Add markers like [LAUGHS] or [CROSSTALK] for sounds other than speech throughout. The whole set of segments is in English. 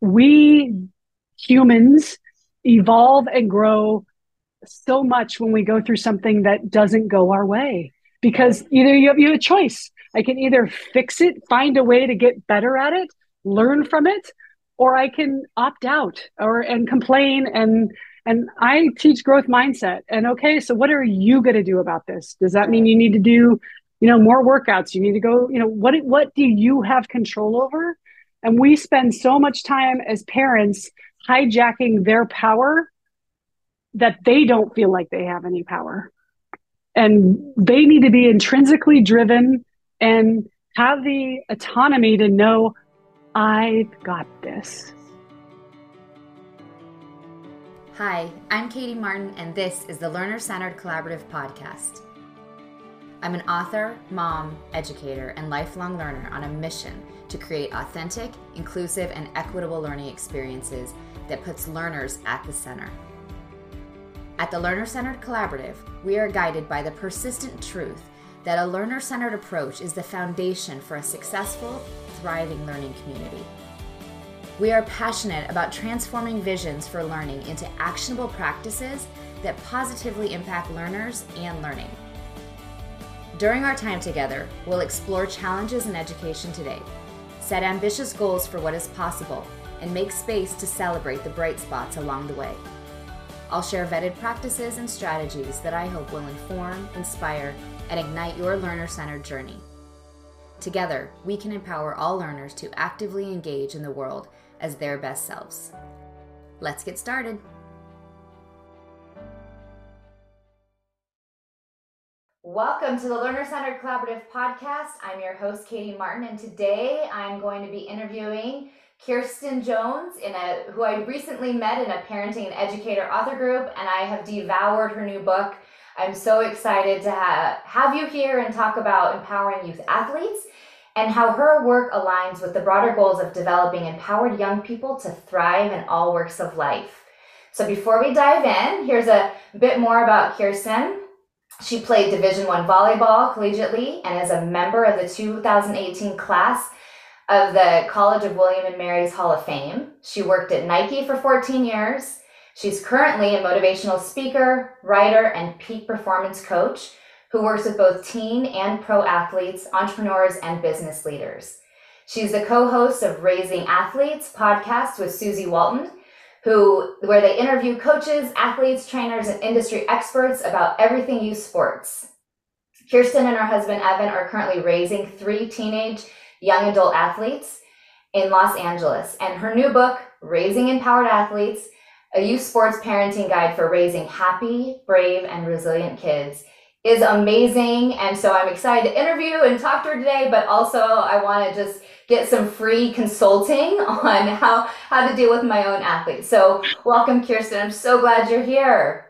We humans evolve and grow so much when we go through something that doesn't go our way because either you have, you have a choice. I can either fix it, find a way to get better at it, learn from it, or I can opt out or and complain and and I teach growth mindset. And okay, so what are you going to do about this? Does that mean you need to do, you know, more workouts? You need to go, you know, what what do you have control over? And we spend so much time as parents hijacking their power that they don't feel like they have any power. And they need to be intrinsically driven and have the autonomy to know I've got this. Hi, I'm Katie Martin, and this is the Learner Centered Collaborative Podcast. I'm an author, mom, educator, and lifelong learner on a mission to create authentic, inclusive, and equitable learning experiences that puts learners at the center. At the Learner Centered Collaborative, we are guided by the persistent truth that a learner centered approach is the foundation for a successful, thriving learning community. We are passionate about transforming visions for learning into actionable practices that positively impact learners and learning. During our time together, we'll explore challenges in education today, set ambitious goals for what is possible, and make space to celebrate the bright spots along the way. I'll share vetted practices and strategies that I hope will inform, inspire, and ignite your learner centered journey. Together, we can empower all learners to actively engage in the world as their best selves. Let's get started. Welcome to the Learner Centered Collaborative Podcast. I'm your host, Katie Martin, and today I'm going to be interviewing Kirsten Jones, in a who I recently met in a parenting and educator author group, and I have devoured her new book. I'm so excited to ha- have you here and talk about empowering youth athletes and how her work aligns with the broader goals of developing empowered young people to thrive in all works of life. So before we dive in, here's a bit more about Kirsten. She played Division 1 volleyball collegiately and is a member of the 2018 class of the College of William and Mary's Hall of Fame. She worked at Nike for 14 years. She's currently a motivational speaker, writer, and peak performance coach who works with both teen and pro athletes, entrepreneurs, and business leaders. She's the co-host of Raising Athletes podcast with Susie Walton, who where they interview coaches, athletes, trainers, and industry experts about everything youth sports. Kirsten and her husband Evan are currently raising three teenage young adult athletes in Los Angeles. And her new book, Raising Empowered Athletes, a youth sports parenting guide for raising happy, brave, and resilient kids, is amazing. And so I'm excited to interview and talk to her today, but also I want to just get some free consulting [LAUGHS] on how, how to deal with my own athletes. So welcome, Kirsten. I'm so glad you're here.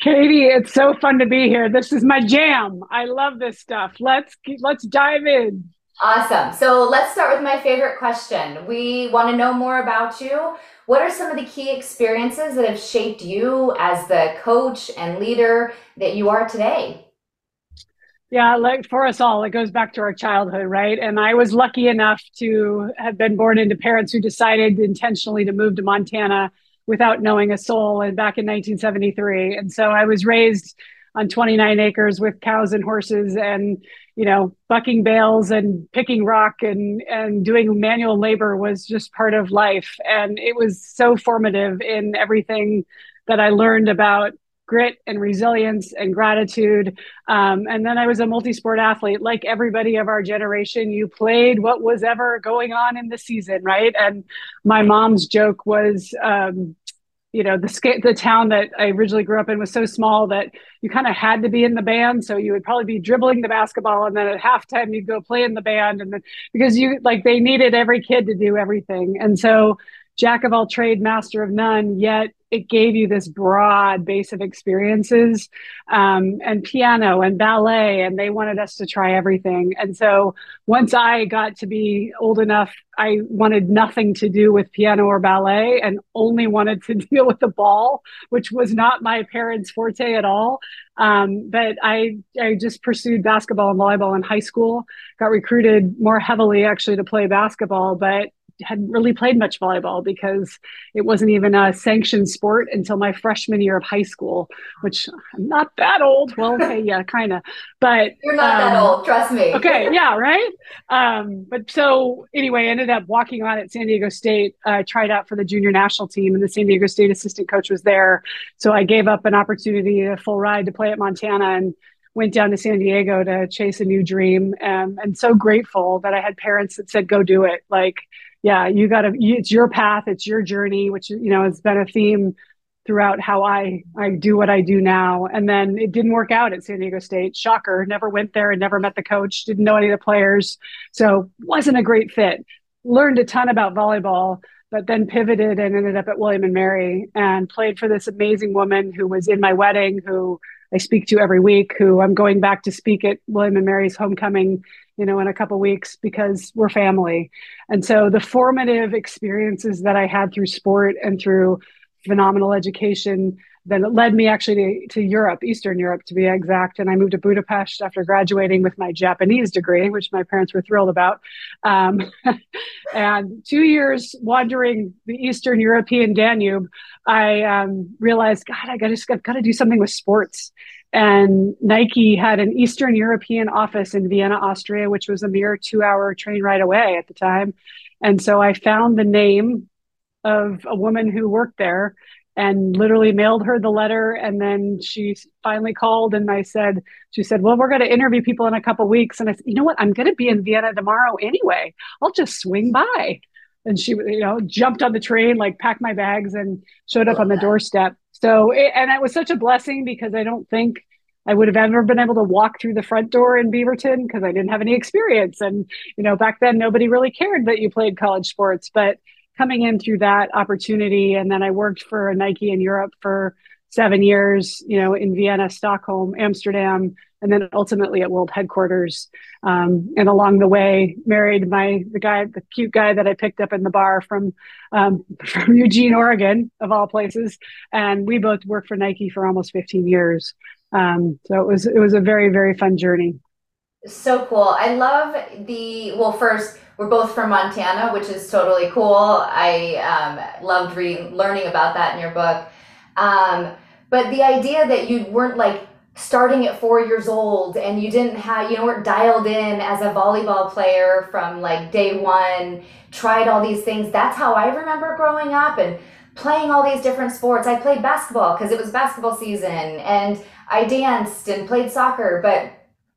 Katie, it's so fun to be here. This is my jam. I love this stuff. Let's let's dive in. Awesome. So let's start with my favorite question. We want to know more about you. What are some of the key experiences that have shaped you as the coach and leader that you are today? Yeah, like for us all, it goes back to our childhood, right? And I was lucky enough to have been born into parents who decided intentionally to move to Montana without knowing a soul and back in 1973. And so I was raised on 29 acres with cows and horses and you know bucking bales and picking rock and and doing manual labor was just part of life and it was so formative in everything that i learned about grit and resilience and gratitude. Um, and then i was a multi-sport athlete. Like everybody of our generation you played what was ever going on in the season right? And my mom's joke was um, you know the the town that I originally grew up in was so small that you kind of had to be in the band. So you would probably be dribbling the basketball, and then at halftime you'd go play in the band, and then because you like they needed every kid to do everything, and so jack of all trade, master of none. Yet it gave you this broad base of experiences um, and piano and ballet and they wanted us to try everything and so once i got to be old enough i wanted nothing to do with piano or ballet and only wanted to [LAUGHS] deal with the ball which was not my parents forte at all um, but I, I just pursued basketball and volleyball in high school got recruited more heavily actually to play basketball but hadn't really played much volleyball because it wasn't even a sanctioned sport until my freshman year of high school, which I'm not that old. Well, okay, yeah, kind of. But you're not um, that old, trust me. okay, [LAUGHS] yeah, right. Um, but so anyway, I ended up walking on at San Diego State. I uh, tried out for the junior national team, and the San Diego State assistant coach was there. So I gave up an opportunity, a full ride to play at Montana, and went down to San Diego to chase a new dream. Um, and so grateful that I had parents that said, go do it. Like, yeah, you got to, it's your path, it's your journey, which, you know, has been a theme throughout how I, I do what I do now. And then it didn't work out at San Diego State. Shocker. Never went there and never met the coach, didn't know any of the players. So wasn't a great fit. Learned a ton about volleyball, but then pivoted and ended up at William and Mary and played for this amazing woman who was in my wedding, who I speak to every week, who I'm going back to speak at William and Mary's homecoming, you know, in a couple weeks because we're family. And so the formative experiences that I had through sport and through phenomenal education that led me actually to, to Europe, Eastern Europe to be exact. And I moved to Budapest after graduating with my Japanese degree, which my parents were thrilled about. Um, [LAUGHS] and two years wandering the Eastern European Danube, I um, realized, God, I just got, got to do something with sports. And Nike had an Eastern European office in Vienna, Austria, which was a mere two hour train ride away at the time. And so I found the name of a woman who worked there and literally mailed her the letter. And then she finally called and i said she said well we're going to interview people in a couple weeks. And i said you know what? I'm going to be in vienna tomorrow anyway. I'll just swing by. And she you know jumped on the train like packed my bags and showed up on the doorstep so it, and it was such a blessing because i don't think I would have ever been able to walk through the front door in Beaverton because I didn't have any experience. And, you know, back then nobody really cared that you played college sports. But coming in through that opportunity. And then I worked for Nike in Europe for seven years, you know, in Vienna, Stockholm, Amsterdam, and then ultimately at world headquarters. Um, and along the way, married my the guy, the cute guy that I picked up in the bar from um, [LAUGHS] from Eugene, Oregon, of all places. And we both worked for Nike for almost 15 years. Um, so it was it was a very very fun journey. So cool. I love the well. First, we're both from Montana, which is totally cool. I um, loved re- learning about that in your book. Um, but the idea that you weren't like starting at four years old and you didn't have, you know, weren't dialed in as a volleyball player from like day one, tried all these things. That's how I remember growing up and playing all these different sports. I played basketball because it was basketball season and I danced and played soccer, but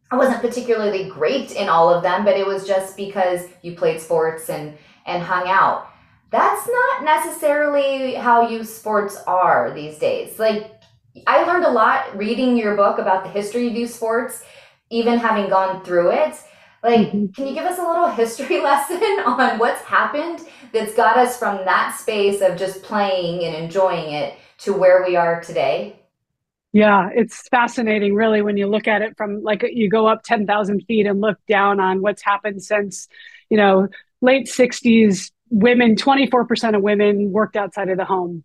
I wasn't particularly great in all of them, but it was just because you played sports and and hung out. That's not necessarily how youth sports are these days. Like I learned a lot reading your book about the history of youth sports, even having gone through it. Like, mm-hmm. can you give us a little [LAUGHS] history lesson on what's happened that's got us from that space of just playing and enjoying it to where we are today? Yeah, it's fascinating, really, when you look at it from like you go up 10,000 feet and look down on what's happened since, you know, late 60s. Women, 24% of women worked outside of the home.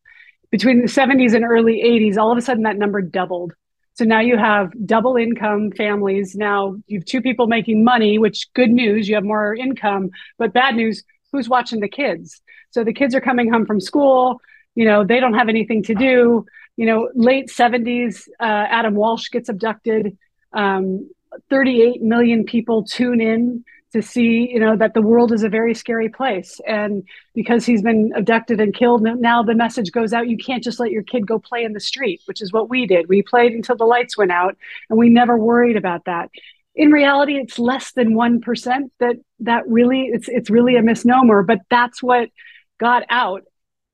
Between the 70s and early 80s, all of a sudden that number doubled. So now you have double income families. Now you have two people making money, which good news, you have more income, but bad news, who's watching the kids? So the kids are coming home from school, you know, they don't have anything to do you know, late 70s, uh, Adam Walsh gets abducted. Um, 38 million people tune in to see, you know, that the world is a very scary place. And because he's been abducted and killed, now the message goes out you can't just let your kid go play in the street, which is what we did. We played until the lights went out and we never worried about that. In reality, it's less than 1% that that really it's it's really a misnomer, but that's what got out.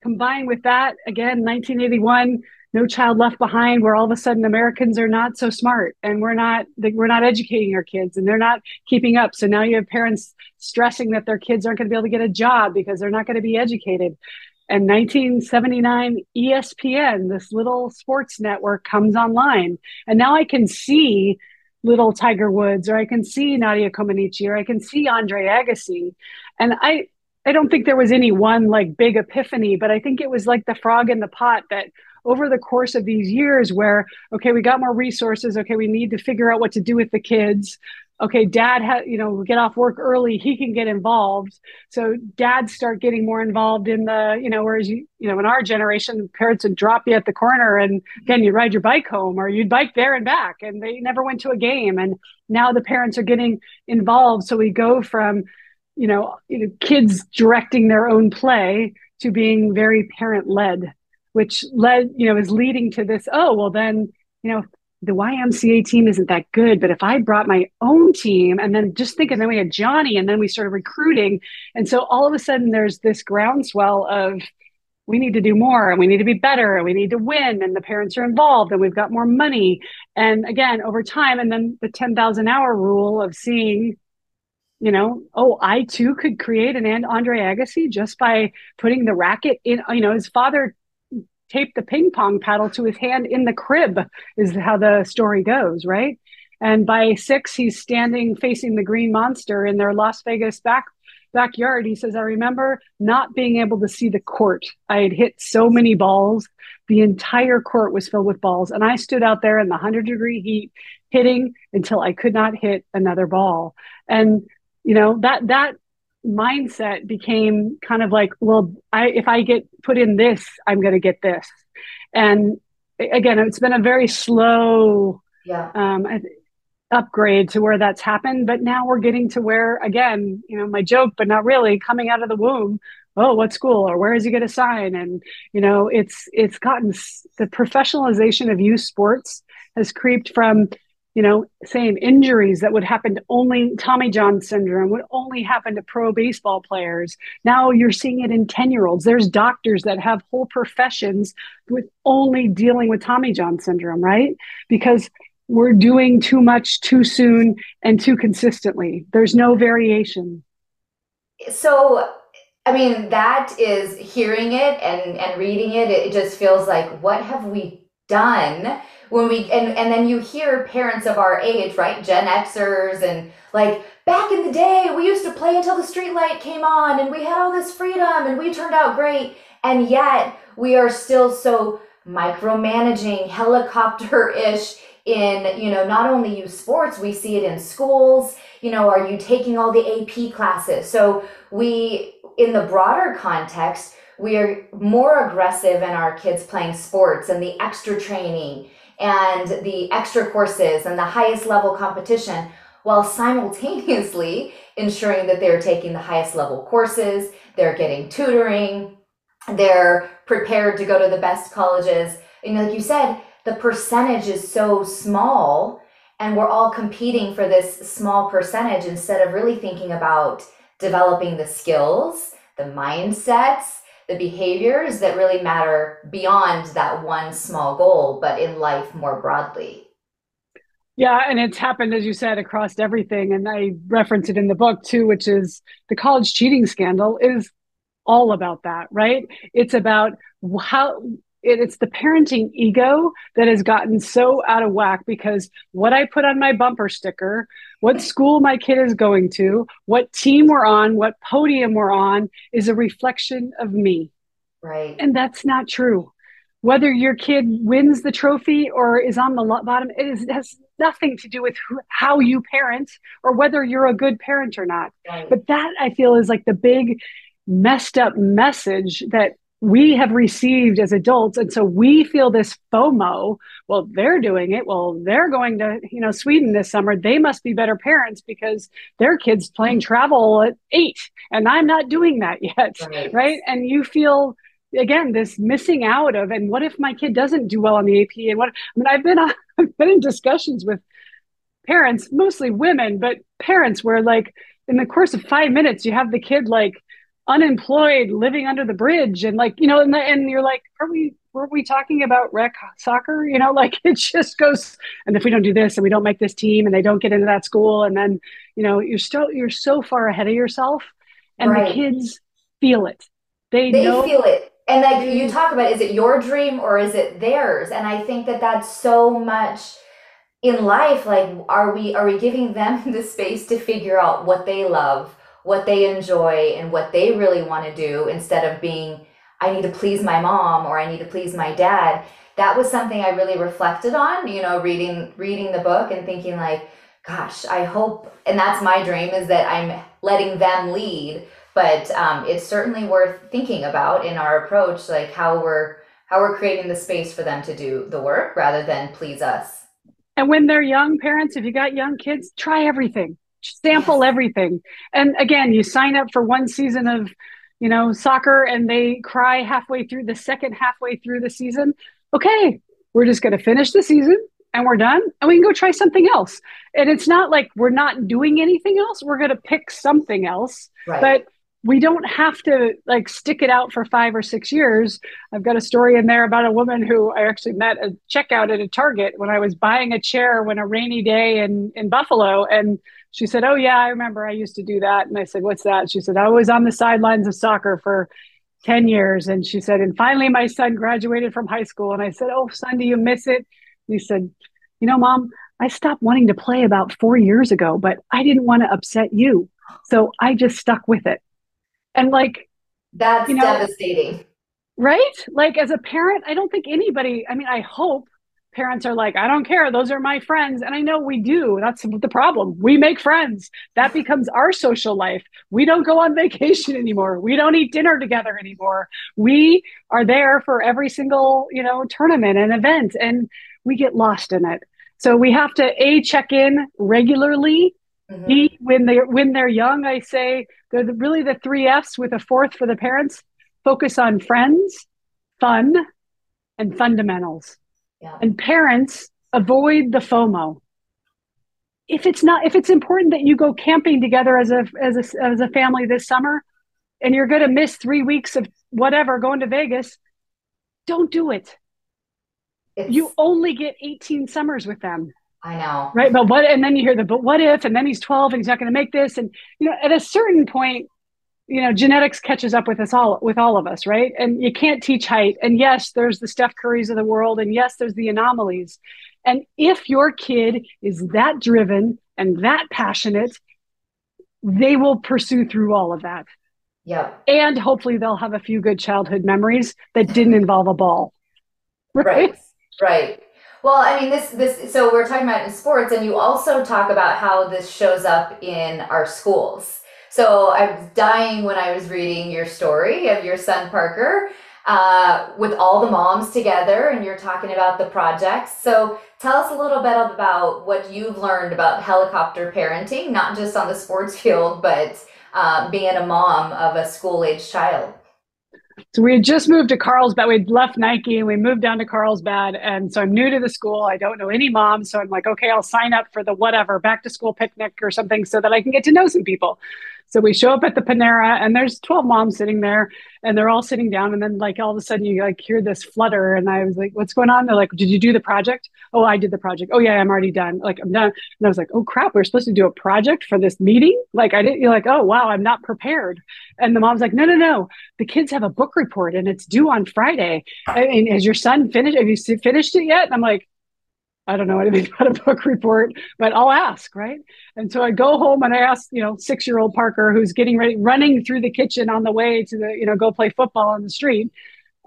Combined with that, again, 1981, no child left behind where all of a sudden americans are not so smart and we're not we're not educating our kids and they're not keeping up. So now you have parents stressing that their kids aren't going to be able to get a job because they're not going to be educated. And 1979 espn this little sports network comes online. And now i can see little tiger woods or i can see nadia comaneci or i can see andre agassi. And i I don't think there was any one like big epiphany, but I think it was like the frog in the pot that over the course of these years where okay we got more resources okay we need to figure out what to do with the kids okay, dad had, you know, get off work early, he can get involved. So dads start getting more involved in the, you know, whereas you, you know, in our generation, parents would drop you at the corner and again, you ride your bike home or you'd bike there and back and they never went to a game. And now the parents are getting involved. So we go from, you know, you know kids directing their own play to being very parent led, which led, you know, is leading to this, oh, well, then, you know, the YMCA team isn't that good, but if I brought my own team and then just think, and then we had Johnny and then we started recruiting. And so all of a sudden there's this groundswell of we need to do more and we need to be better and we need to win and the parents are involved and we've got more money. And again, over time, and then the 10,000 hour rule of seeing, you know, oh, I too could create an and Andre Agassi just by putting the racket in, you know, his father taped the ping pong paddle to his hand in the crib, is how the story goes, right? And by six, he's standing facing the green monster in their Las Vegas back backyard. He says, I remember not being able to see the court. I had hit so many balls. The entire court was filled with balls. And I stood out there in the 100 degree heat hitting until I could not hit another ball. And, you know, that, that mindset became kind of like, well, I if I get put in this, I'm going to get this. And again, it's been a very slow yeah. um, upgrade to where that's happened. But now we're getting to where, again, you know, my joke, but not really, coming out of the womb. Oh, what school or where is he going to sign? And you know, it's it's gotten the professionalization of youth sports has creeped from you know, same injuries that would happen to only Tommy John syndrome would only happen to pro baseball players. Now you're seeing it in 10 year olds. There's doctors that have whole professions with only dealing with Tommy John syndrome, right? Because we're doing too much too soon and too consistently. There's no variation. So, I mean, that is hearing it and, and reading it, it just feels like, what have we done? When we and and then you hear parents of our age right? Gen xers and like back in the day we used to play until the street light came on and we had all this freedom and we turned out great. And yet we are still so micromanaging helicopter-ish in you know not only youth sports we see it in schools. You know are you taking all the ap classes? So we in the broader context we are more aggressive in our kids playing sports and the extra training and the extra courses and the highest level competition while simultaneously [LAUGHS] ensuring that they're taking the highest level courses, they're getting tutoring, they're prepared to go to the best colleges. You know, like you said, the percentage is so small and we're all competing for this small percentage instead of really thinking about developing the skills, the mindsets, the behaviors that really matter beyond that one small goal, but in life more broadly. Yeah, and it's happened, as you said, across everything. And I reference it in the book too, which is the college cheating scandal is all about that, right? It's about how it, it's the parenting ego that has gotten so out of whack because what I put on my bumper sticker, what school my kid is going to, what team we're on, what podium we're on is a reflection of me. Right. And that's not true. Whether your kid wins the trophy or is on the bottom, it, is, it has nothing to do with who, how you parent or whether you're a good parent or not. Right. But that I feel is like the big messed up message that we have received as adults. And so we feel this fomo. Well they're doing it. Well they're going to you know sweden this summer. They must be better parents because their kids playing travel at eight and i'm not doing that [LAUGHS] yet right, right? and you feel again this missing out of and what if my kid doesn't do well on the ap and what i mean i've been on, [LAUGHS] i've been in discussions with parents mostly women but parents where like in the course of five minutes you have the kid like unemployed, living under the bridge, and like you know, and, the, and you're like, are we were we talking about rec soccer? [LAUGHS] You know, like it just goes. And if we don't do this, and we don't make this team, and they don't get into that school, and then you know, you're still you're so far ahead of yourself, and right. the kids feel it. They they know- feel it. And like you talk about, is it your dream or is it theirs? And I think that that's so much in life. Like, are we are we giving them [LAUGHS] the space to figure out what they love? What they enjoy and what they really want to do instead of being I need to please my mom or I need to please my dad. That was something I really reflected on, you know, reading reading the book and thinking like gosh, I hope, and that's my dream is that I'm letting them lead. But um, it's certainly worth thinking about in our approach, like how we're how we're creating the space for them to do the work rather than please us. And when they're young parents, if you got young kids, try everything, sample everything. And again, you sign up for one season of, you know, soccer and they cry halfway through the second halfway through the season. Okay, we're just going to finish the season and we're done and we can go try something else. And it's not like we're not doing anything else. We're going to pick something else. Right. But we don't have to like stick it out for five or six years. I've got a story in there about a woman who I actually met a checkout at a Target when I was buying a chair when a rainy day in, in Buffalo. And she said, Oh, yeah, I remember I used to do that. And I said, What's that? She said, I was on the sidelines of soccer for 10 years. And she said, And finally, my son graduated from high school. And I said, Oh, son, do you miss it? And he said, You know, mom, I stopped wanting to play about four years ago, but I didn't want to upset you. So I just stuck with it. And like, that's you know, devastating. Right? Like, as a parent, I don't think anybody, I mean, I hope parents are like, I don't care. Those are my friends. And I know we do. That's the problem. We make friends. That becomes our social life. We don't go on [LAUGHS] vacation anymore. We don't eat dinner together anymore. We are there for every single, you know, tournament and event and we get lost in it. So we have to A, check in regularly Mm-hmm. when they when they're young, I say they're the, really the three F's with a fourth for the parents. Focus on friends, fun, and fundamentals. Yeah. And parents avoid the FOMO. If it's not, if it's important that you go camping together as a as a as a family this summer, and you're going to miss three weeks of whatever going to Vegas, don't do it. It's... You only get 18 summers with them. I know. Right. But what, and then you hear the, but what if, and then he's 12 and he's not going to make this. And, you know, at a certain point, you know, genetics catches up with us all, with all of us. Right. And you can't teach height. And yes, there's the Steph Currys of the world. And yes, there's the anomalies. And if your kid is that driven and that passionate, they will pursue through all of that. Yeah. And hopefully they'll have a few good childhood memories that didn't involve a ball. Right. Right. right. Well, I mean, this this so we're talking about in sports, and you also talk about how this shows up in our schools. So I was dying when I was reading your story of your son Parker uh, with all the moms together, and you're talking about the projects. So tell us a little bit about what you've learned about helicopter parenting, not just on the sports field, but uh, being a mom of a school age child. So we had just moved to Carlsbad. We'd left Nike and we moved down to Carlsbad. And so I'm new to the school. I don't know any moms. So I'm like, okay, I'll sign up for the whatever back to school picnic or something so that I can get to know some people. So we show up at the Panera and there's 12 moms sitting there and they're all sitting down. And then like all of a sudden you like hear this flutter. And I was like, what's going on? They're like, did you do the project? Oh, I did the project. Oh yeah, I'm already done. Like I'm done. And I was like, oh crap, we're supposed to do a project for this meeting. Like I didn't, you're like, oh wow, I'm not prepared. And the mom's like, no, no, no. The kids have a book report and it's due on Friday. I mean, has your son finished? Have you finished it yet? And I'm like, I don't know anything [LAUGHS] about a book report, but I'll ask, right? And so I go home and I ask, you know, six year old Parker who's getting ready, running through the kitchen on the way to the, you know, go play football on the street.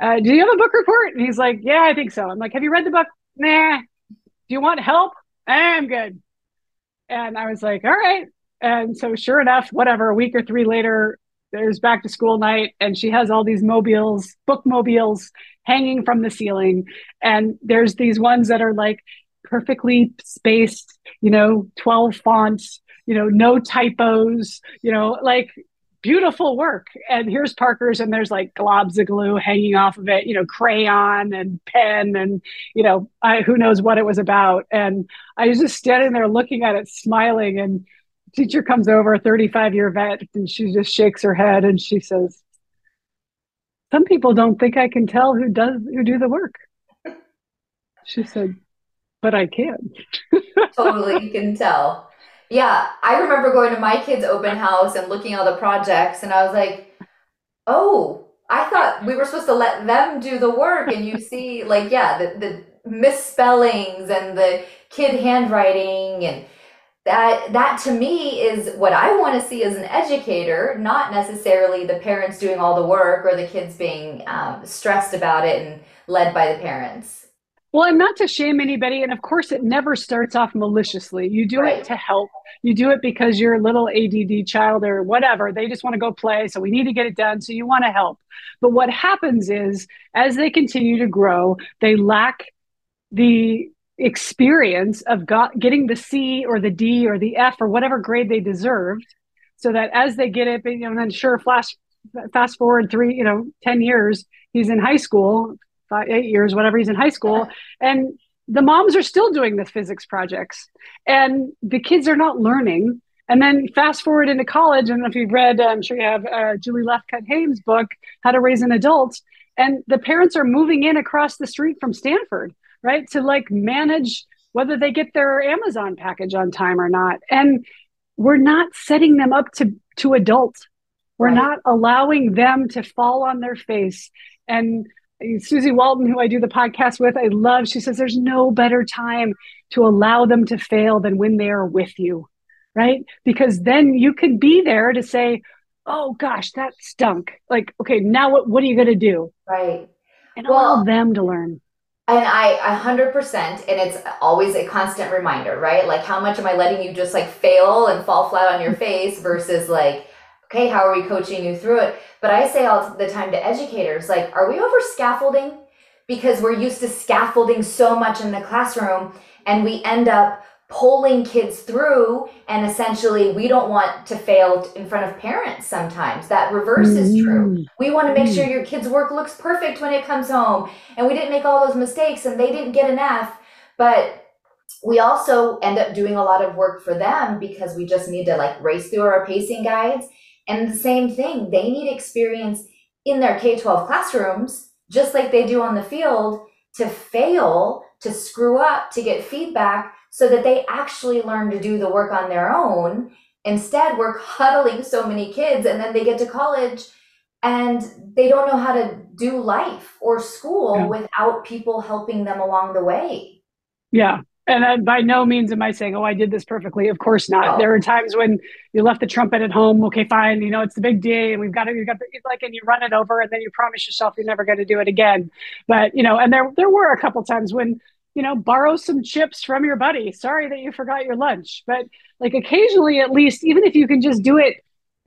Uh, do you have a book report? And he's like, Yeah, I think so. I'm like, Have you read the book? Nah. Do you want help? I'm good. And I was like, All right. And so, sure enough, whatever, a week or three later, there's back to school night, and she has all these mobiles, book mobiles hanging from the ceiling. And there's these ones that are like, perfectly spaced, you know, 12 fonts, you know, no typos, you know, like beautiful work. And here's Parker's, and there's like globs of glue hanging off of it, you know, crayon and pen, and you know, I, who knows what it was about. And I was just standing there looking at it, smiling. And teacher comes over, 35 year vet, and she just shakes her head and she says, "Some people don't think I can tell who does who do the work." She said, but I can. [LAUGHS] totally, you can tell. Yeah, I remember going to my kids' open house and looking at all the projects, and I was like, oh, I thought we were supposed to let them do the work. And you see, like, yeah, the, the misspellings and the kid handwriting and that that to me is what I want to see as an educator, not necessarily the parents doing all the work or the kids being um, stressed about it and led by the parents. Well, and not to shame anybody. And of course, it never starts off maliciously. You do right. it to help. You do it because you're a little ADD child or whatever. They just want to go play. So we need to get it done. So you want to help. But what happens is, as they continue to grow, they lack the experience of got, getting the C or the D or the F or whatever grade they deserved. So that as they get it, you know, and then sure, flash, fast forward three, you know, 10 years, he's in high school five, eight years, whatever he's in high school. And the moms are still doing the physics projects and the kids are not learning. And then fast forward into college, and if you've read, I'm sure you have uh, Julie Lythcott-Haims' book, How to Raise an Adult, and the parents are moving in across the street from Stanford, right, to like manage whether they get their Amazon package on time or not. And we're not setting them up to to adult. We're right. not allowing them to fall on their face and Susie Walton, who I do the podcast with, I love. She says there's no better time to allow them to fail than when they are with you, right? Because then you can be there to say, "Oh gosh, that stunk." Like, okay, now what? What are you going to do? Right. And well, allow them to learn. And I, a hundred percent, and it's always a constant reminder, right? Like, how much am I letting you just like fail and fall flat on your [LAUGHS] face versus like okay, how are we coaching you through it? But I say all the time to educators, like, are we over scaffolding? Because we're used to scaffolding so much in the classroom and we end up pulling kids through and essentially we don't want to fail in front of parents sometimes that reverse mm-hmm. is true we want to make sure your kid's work looks perfect when it comes home and we didn't make all those mistakes and they didn't get an f but we also end up doing a lot of work for them because we just need to like race through our pacing guides and the same thing, they need experience in their K 12 classrooms, just like they do on the field, to fail, to screw up, to get feedback so that they actually learn to do the work on their own. Instead, we're huddling so many kids, and then they get to college and they don't know how to do life or school yeah. without people helping them along the way. Yeah and uh, by no means am I saying, oh, I did this perfectly. Of course not. Oh. There are times when you left the trumpet at home. Okay, fine. You know, it's the big day, and we've got to, we've got the, like, and you run it over, and then you promise yourself you're never going to do it again. But you know, and there there were a couple times when you know, borrow some chips from your buddy. Sorry that you forgot your lunch, but like occasionally, at least, even if you can just do it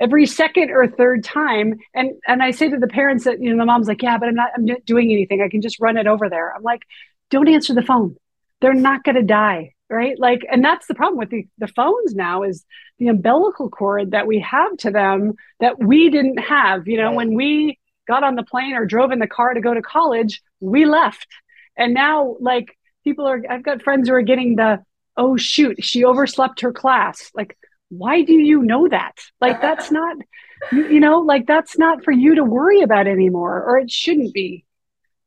every second or third time and and i say to the parents that you know the mom's like yeah but i'm not i'm not doing anything i can just run it over there i'm like don't answer the phone they're not going to die right? Like and that's the problem with the, the phones now is the umbilical cord that we have to them that we didn't have you know right. when we got on the plane or drove in the car to go to college we left. And now like people are i've got friends who are getting the oh shoot she overslept her class. Like why do you know that? Like that's [LAUGHS] not you know like that's not for you to worry about anymore or it shouldn't be.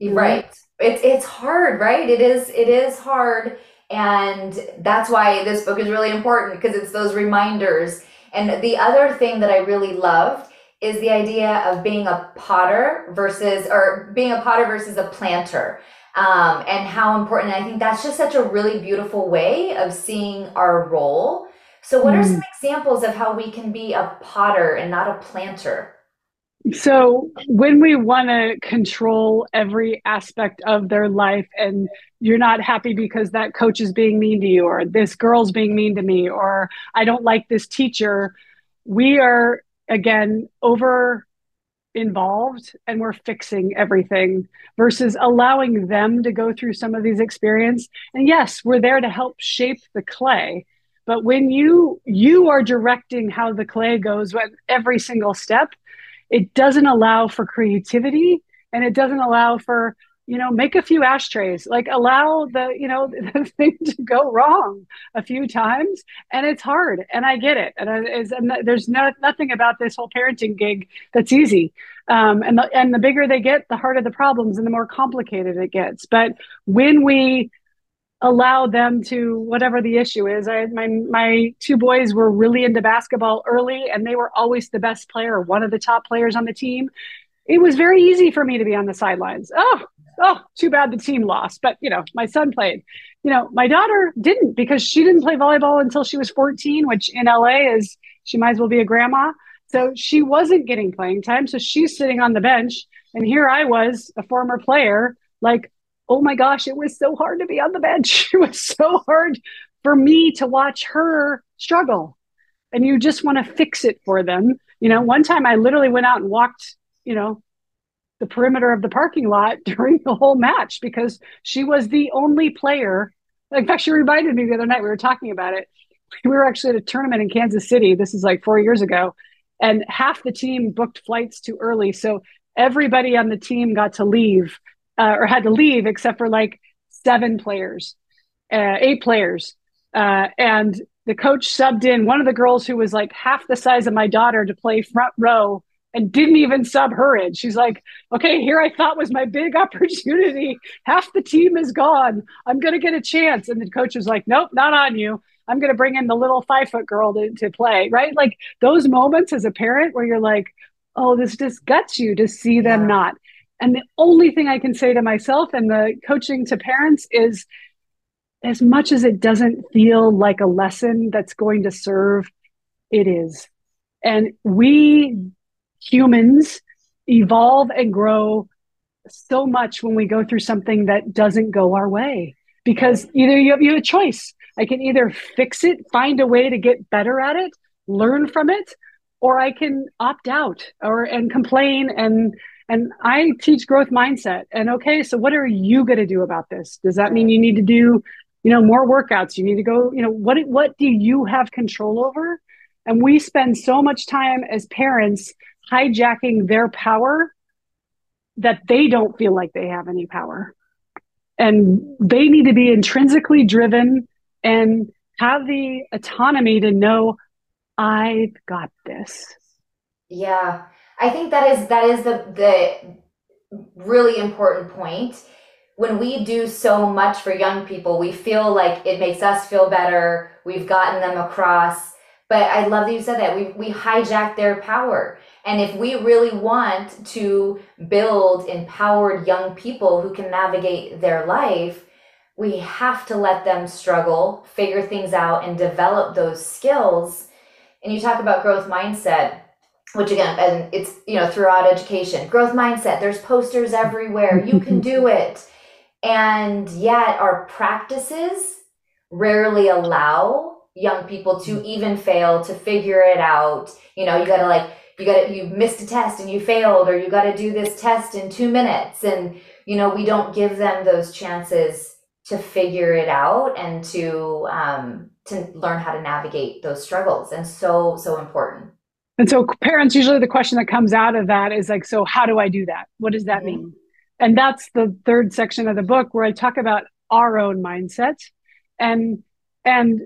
Right it's it's hard, right? It is it is hard and that's why this book is really important because it's those reminders. And the other thing that I really loved is the idea of being a potter versus or being a potter versus a planter. Um, and how important. I think that's just such a really beautiful way of seeing our role. So, what mm. are some examples of how we can be a potter and not a planter? So when we want to control every aspect of their life and you're not happy because that coach is being mean to you or this girl's being mean to me or I don't like this teacher, we are again over involved and we're fixing everything versus allowing them to go through some of these experiences. And yes, we're there to help shape the clay. But when you you are directing how the clay goes with every single step, it doesn't allow for creativity and it doesn't allow for you know make a few ashtrays like allow the you know [LAUGHS] the thing to go wrong a few times and it's hard and i get it. And, and there's no, nothing about this whole parenting gig that's easy. Um, and the, and the bigger they get the harder the problems and the more complicated it gets. But when we allow them to whatever the issue is. I my my two boys were really into basketball early and they were always the best player, one of the top players on the team. It was very easy for me to be on the sidelines. Oh, oh, too bad the team lost, but you know, my son played. You know, my daughter didn't because she didn't play volleyball until she was 14, which in LA is she might as well be a grandma. So she wasn't getting playing time. So she's sitting on the bench and here I was, a former player, like oh my gosh, it was so hard to be on the bench. [LAUGHS] It was so hard for me to watch her struggle. And you just want to fix it for them. You know, one time I literally went out and walked, you know, the perimeter of the parking lot [LAUGHS] during the whole match because she was the only player. In fact, she reminded me the other night, we were talking about it. We were actually at a tournament in Kansas City. This is like four years ago. And half the team booked flights too early. So everybody on the team got to leave uh, or had to leave except for like seven players, uh, eight players. Uh, and the coach subbed in one of the girls who was like half the size of my daughter to play front row and didn't even sub her in. She's like, okay, here I thought was my big [LAUGHS] opportunity. Half the team is gone. I'm going to get a chance. And the coach was like, nope, not on you. I'm going to bring in the little five foot girl to, to play, right? Like those moments as a parent where you're like, oh, this just guts you to see them yeah. not. And the only thing I can say to myself and the coaching to parents is as much as it doesn't feel like a lesson that's going to serve, it is. And we humans evolve and grow so much when we go through something that doesn't go our way because either you have, you have a choice i can either fix it find a way to get better at it learn from it or i can opt out or and complain and and i teach growth mindset and okay so what are you going to do about this does that mean you need to do you know more workouts you need to go you know what what do you have control over and we spend so much time as parents hijacking their power that they don't feel like they have any power. And they need to be intrinsically driven and have the autonomy to know I've got this. Yeah. I think that is that is the the really important point. When we do so much for young people, we feel like it makes us feel better. We've gotten them across. But I love that you said that. We we hijack their power. And if we really want to build empowered young people who can navigate their life, we have to let them struggle, figure things out, and develop those skills. And you talk about growth mindset, which again, and it's you know throughout education, growth mindset. There's posters everywhere. You can do [LAUGHS] it, and yet our practices rarely allow young people to even fail to figure it out. You know, you got to like you got to you missed a test and you failed or you got to do this test in 2 minutes and you know we don't give them those chances to figure it out and to um, to learn how to navigate those struggles and so so important and so parents usually the question that comes out of that is like so how do i do that what does that mm-hmm. mean and that's the third section of the book where i talk about our own mindset and and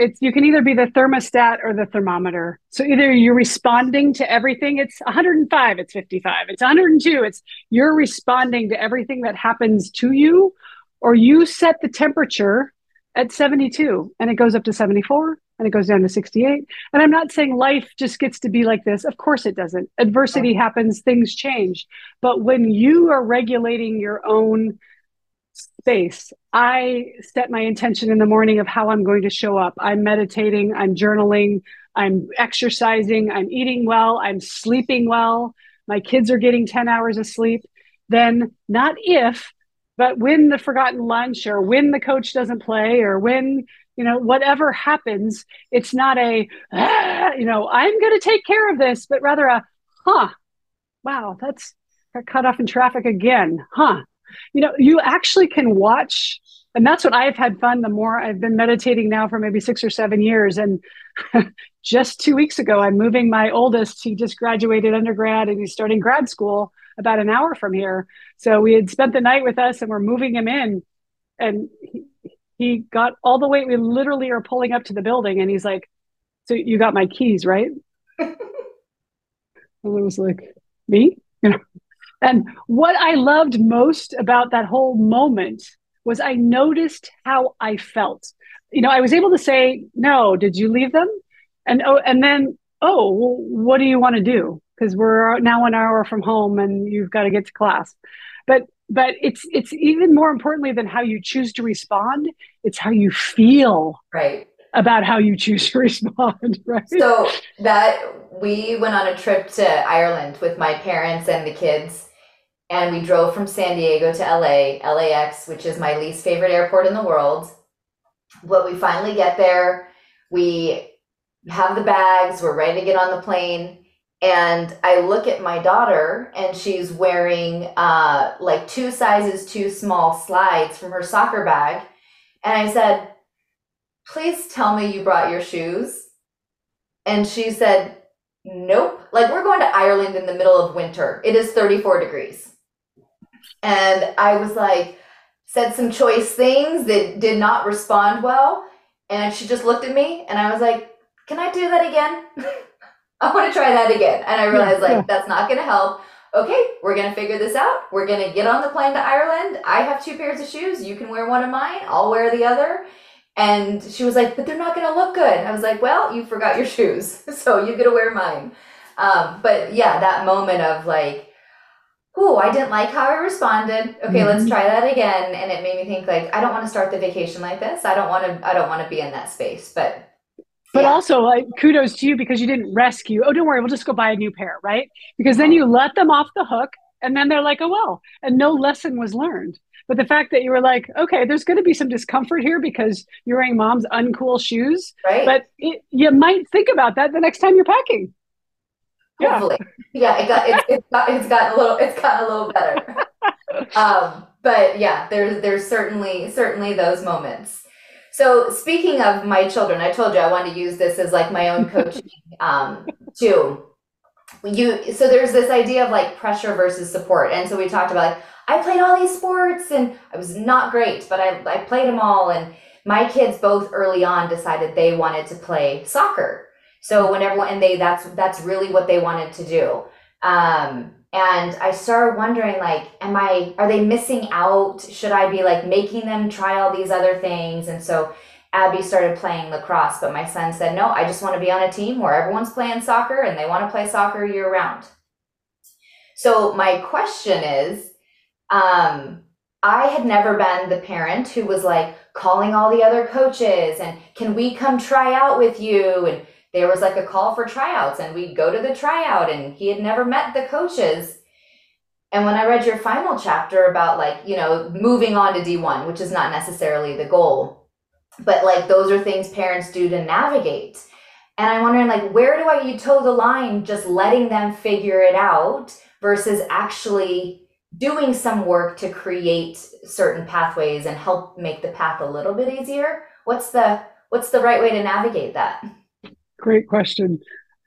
it's you can either be the thermostat or the thermometer. So either you're responding to everything, it's 105, it's 55, it's 102, it's you're responding to everything that happens to you, or you set the temperature at 72 and it goes up to 74 and it goes down to 68. And I'm not saying life just gets to be like this. Of course it doesn't. Adversity happens, things change. But when you are regulating your own space. I set my intention in the morning of how I'm going to show up. I'm meditating, I'm journaling, I'm exercising, I'm eating well, I'm sleeping well. My kids are getting 10 hours of sleep. Then, not if, but when the forgotten lunch or when the coach doesn't play or when, you know, whatever happens, it's not a, ah, you know, I'm going to take care of this, but rather a, huh, wow, that's got cut off in traffic again. Huh, you know, you actually can watch, and that's what I've had fun the more I've been meditating now for maybe six or seven years. And [LAUGHS] just two weeks ago, I'm moving my oldest. He just graduated undergrad and he's starting grad school about an hour from here. So we had spent the night with us and we're moving him in. And he, he got all the way, we literally are pulling up to the building and he's like, So you got my keys, right? [LAUGHS] and I was like, Me? [LAUGHS] You know, and what I loved most about that whole moment was I noticed how I felt. You know, I was able to say, "No, did you leave them?" And oh, and then, "Oh, well, what do you want to do?" Because we're now an hour from home, and you've got to get to class. But but it's it's even more importantly than how you choose to respond. It's how you feel. Right about how you choose to [LAUGHS] respond, right? So that we went on a trip to Ireland with my parents and the kids and we drove from San Diego to LA, LAX, which is my least favorite airport in the world. When we finally get there, we have the bags, we're ready to get on the plane. And I look at my daughter, and she's wearing uh, like two sizes too small slides from her soccer bag. And I said, Please tell me you brought your shoes. And she said, Nope. Like, we're going to Ireland in the middle of winter. It is 34 degrees. And I was like, said some choice things that did not respond well. And she just looked at me, and I was like, Can I do that again? [LAUGHS] I want to try that again. And I realized, like, that's not going to help. Okay, we're going to figure this out. We're going to get on the plane to Ireland. I have two pairs of shoes. You can wear one of mine. I'll wear the other. And she was like, but they're not going to look good. I was like, well, you forgot your [LAUGHS] shoes. So you get to wear mine. Um, but yeah, that moment of like, oh, I didn't like how I responded. Okay, mm-hmm. let's try that again. And it made me think like, I don't want to start the vacation like this. I don't want to, I don't want to be in that space. But but yeah. also like kudos to you because you didn't rescue. Oh don't worry we'll just go buy a new pair right? Because then you let them off the hook and then they're like oh well and no lesson was learned. But the fact that you were like okay there's going to be some discomfort here because you're wearing mom's uncool shoes right. but it, you might think about that the next time you're packing. Hopefully. yeah, yeah it got, it, it's got it's gotten a little it's gotten a little better. [LAUGHS] Um, but yeah there's there's certainly certainly those moments so speaking of my children, I told you I wanted to use this as like my own coaching [LAUGHS] um, too. You so there's this idea of like pressure versus support, and so we talked about like I played all these sports and I was not great, but I I played them all, and my kids both early on decided they wanted to play soccer. So whenever and they that's that's really what they wanted to do. Um, and i started wondering like am i are they missing out? Should i be like making them try all these other things? And so abby started playing lacrosse but my son said no i just want to be on a team where everyone's playing soccer and they want to play soccer year round so my question is um, i had never been the parent who was like calling all the other coaches and can we come try out with you? And there was like a call for tryouts and we'd go to the tryout and he had never met the coaches. And when i read your final chapter about like you know moving on to d1 which is not necessarily the goal but like those are things parents do to navigate. And i'm wondering like where do i you toe the line just letting them figure it out versus actually doing some work to create certain pathways and help make the path a little bit easier? What's the what's the right way to navigate that Great question.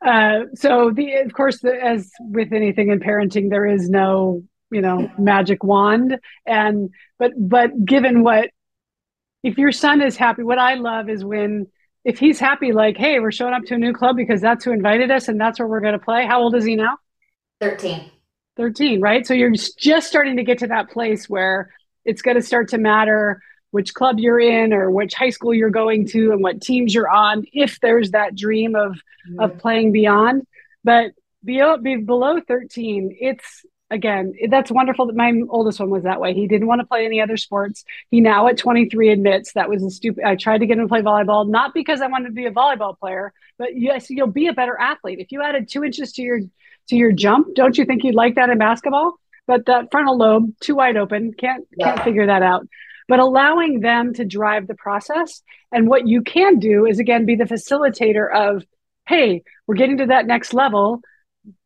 Uh, so the of course the, as with anything in parenting there is no you know magic wand. And but but given what if your son is happy what i love is when if he's happy like hey we're showing up to a new club because that's who invited us and that's where we're going to play. How old is he now? 13 13 right? So you're just starting to get to that place where it's going to start to matter which club you're in or which high school you're going to and what teams you're on if there's that dream of mm-hmm. of playing beyond. But below, below 13 it's again that's wonderful that my oldest one was that way. He didn't want to play any other sports. He now at 23 admits that was a stupid i tried to get him to play volleyball not because i wanted to be a volleyball player but yes you'll be a better athlete. If you added two inches to your to your jump don't you think you'd like that in basketball? But that frontal lobe too wide open can't yeah. can't figure that out but allowing them to drive the process. And what you can do is again be the facilitator of, hey, we're getting to that next level.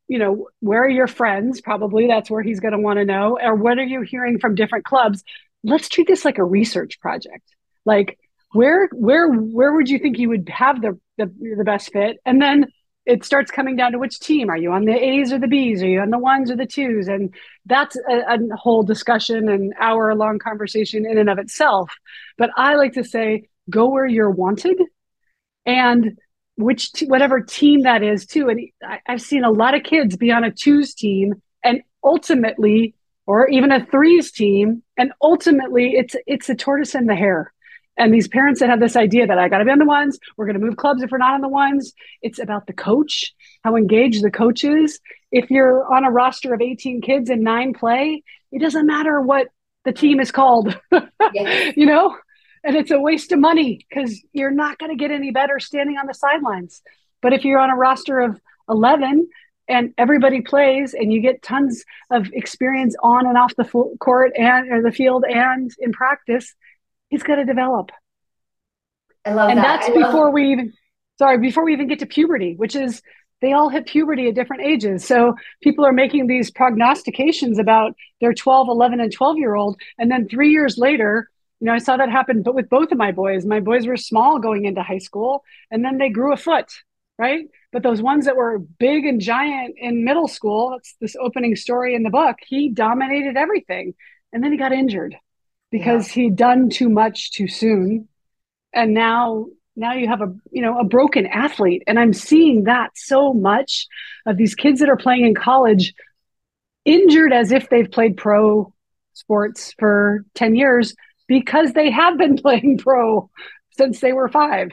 You know, where are your friends? Probably that's where he's going to want to know. Or what are you hearing from different clubs? Let's treat this like a research project. Like, where where where would you think you would have the the, the best fit? And then it starts coming down to which team are you on the A's or the B's? Are you on the ones or the twos? And that's a, a whole discussion, an hour long conversation in and of itself. But I like to say, go where you're wanted, and which t- whatever team that is too. And I, I've seen a lot of kids be on a twos team, and ultimately, or even a threes team, and ultimately, it's it's a tortoise and the hare and these parents that have this idea that I got to be on the ones, we're going to move clubs if we're not on the ones. It's about the coach, how engaged the coach is. If you're on a roster of 18 kids and nine play, it doesn't matter what the team is called, [LAUGHS] yes. you know? And it's a waste of money because you're not going to get any better standing on the sidelines. But if you're on a roster of 11 and everybody plays and you get tons of experience on and off the court and or the field and in practice he's going to develop. I love that. and that. that's before we even sorry before we even get to puberty which is they all hit puberty at different ages. So people are making these prognostications about their 12 11 and 12 year old and then three years later you know i saw that happen but with both of my boys. My boys were small going into high school and then they grew a foot right? But those ones that were big and giant in middle school that's this opening story in the book he dominated everything. And then he got injured because yeah. he'd done too much too soon. And now now you have a you know a broken athlete. And i'm seeing that so much of these kids that are playing in college injured as if they've played pro sports for 10 years because they have been [LAUGHS] playing pro since they were 5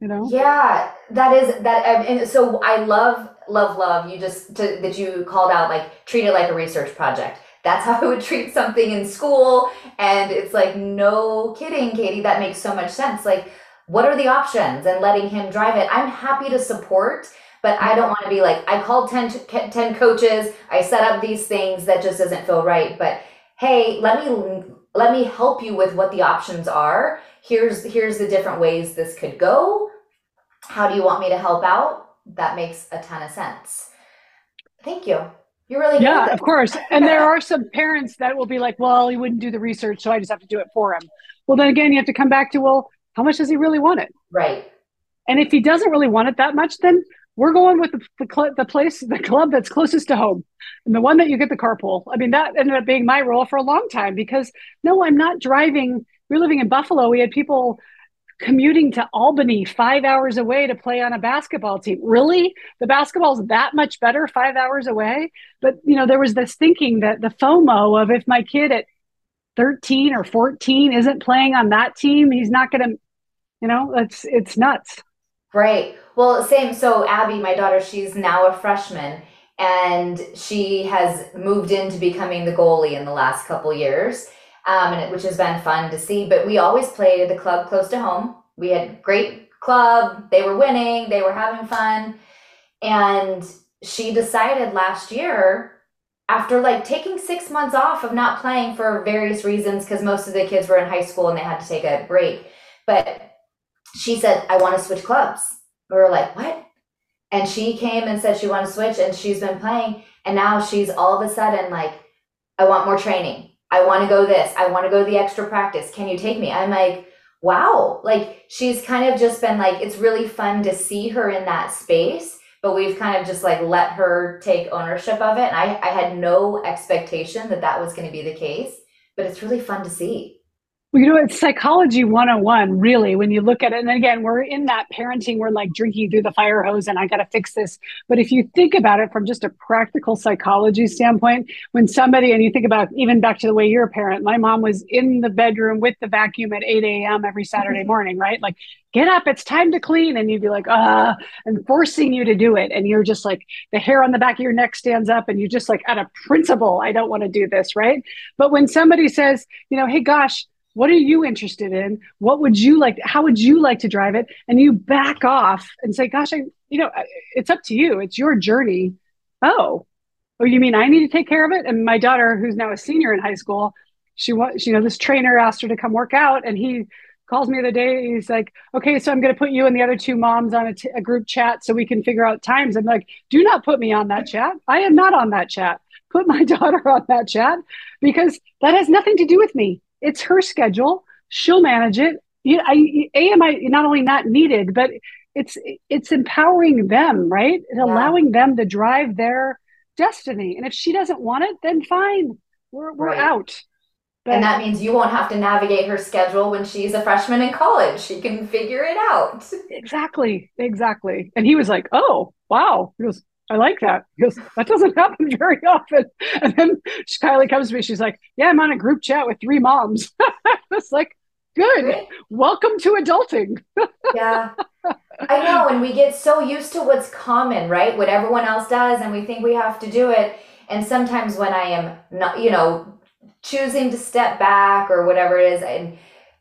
you know? Yeah that is that and so i love love love you just to, that you called out like treat it like a research project that's how I would treat something in school. And it's like, no kidding, Katie, that makes so much sense. Like, what are the options and letting him drive it? I'm happy to support, but I don't want to be like, I called 10, 10 coaches, I set up these things that just doesn't feel right. But hey, let me let me help you with what the options are. Here's here's the different ways this could go. How do you want me to help out? That makes a ton of sense. Thank you. You're really yeah, of course. And there [LAUGHS] are some parents that will be like, "Well, he wouldn't do the research, so I just have to do it for him." Well, then again, you have to come back to, "Well, how much does he really want it?" Right. And if he doesn't really want it that much, then we're going with the the, cl- the place, the club that's closest to home, and the one that you get the carpool. I mean, that ended up being my role for a long time because no, I'm not driving. We're living in Buffalo. We had people commuting to Albany five hours away to play on a basketball team. Really? The basketball's that much better five hours away? But, you know, there was this thinking that the FOMO of if my kid at 13 or 14 isn't playing on that team, he's not going to, you know, it's, it's nuts. Right. Well, same. So Abby, my daughter, she's now a freshman and she has moved into becoming the goalie in the last couple years um, and it, which has been fun to see. But we always played at the club close to home. We had great club. They were winning. They were having fun, and she decided last year after like taking six months off of not playing for various reasons because most of the kids were in high school and they had to take a break but she said i want to switch clubs we were like what and she came and said she wanted to switch and she's been playing and now she's all of a sudden like i want more training I want to go this. I want to go the extra practice. Can you take me? I'm like, wow. Like she's kind of just been like, it's really fun to see her in that space, but we've kind of just like let her take ownership of it. And I, I had no expectation that that was going to be the case, but it's really fun to see. Well, you know, it's psychology 101, really, when you look at it. And again, we're in that parenting, we're like drinking through the fire hose and I got to fix this. But if you think about it from just a practical psychology standpoint, when somebody, and you think about even back to the way you're a parent, my mom was in the bedroom with the vacuum at 8 a.m. every Saturday morning, right? Like, get up, it's time to clean. And you'd be like, ah, and forcing you to do it. And you're just like, the hair on the back of your neck stands up and you're just like, out of principle, I don't want to do this, right? But when somebody says, you know, hey, gosh, what are you interested in? What would you like? How would you like to drive it? And you back off and say, gosh, I, you know, it's up to you. It's your journey. Oh, oh, you mean I need to take care of it? And my daughter, who's now a senior in high school, she was, you know, this trainer asked her to come work out and he calls me the day. He's like, okay, so I'm going to put you and the other two moms on a, t- a group chat so we can figure out times. I'm like, do not put me on that chat. I am not on that chat. Put my [LAUGHS] daughter on that chat because that has nothing to do with me. It's her schedule. She'll manage it. You, I, AMI not only not needed, but it's it's empowering them, right? And yeah. allowing them to drive their destiny. And if she doesn't want it, then fine. We're we're right. out. But, and that means you won't have to navigate her schedule when she's a freshman in college. She can figure it out. Exactly. Exactly. And he was like, "Oh, wow." He goes, I like that because [LAUGHS] that doesn't happen very often. And then Kylie comes to me, she's like, Yeah, I'm on a group chat with three moms. [LAUGHS] it's like, good. Welcome to adulting. [LAUGHS] yeah. I know. And we get so used to what's common, right? What everyone else does, and we think we have to do it. And sometimes when I am not, you know, choosing to step back or whatever it is, and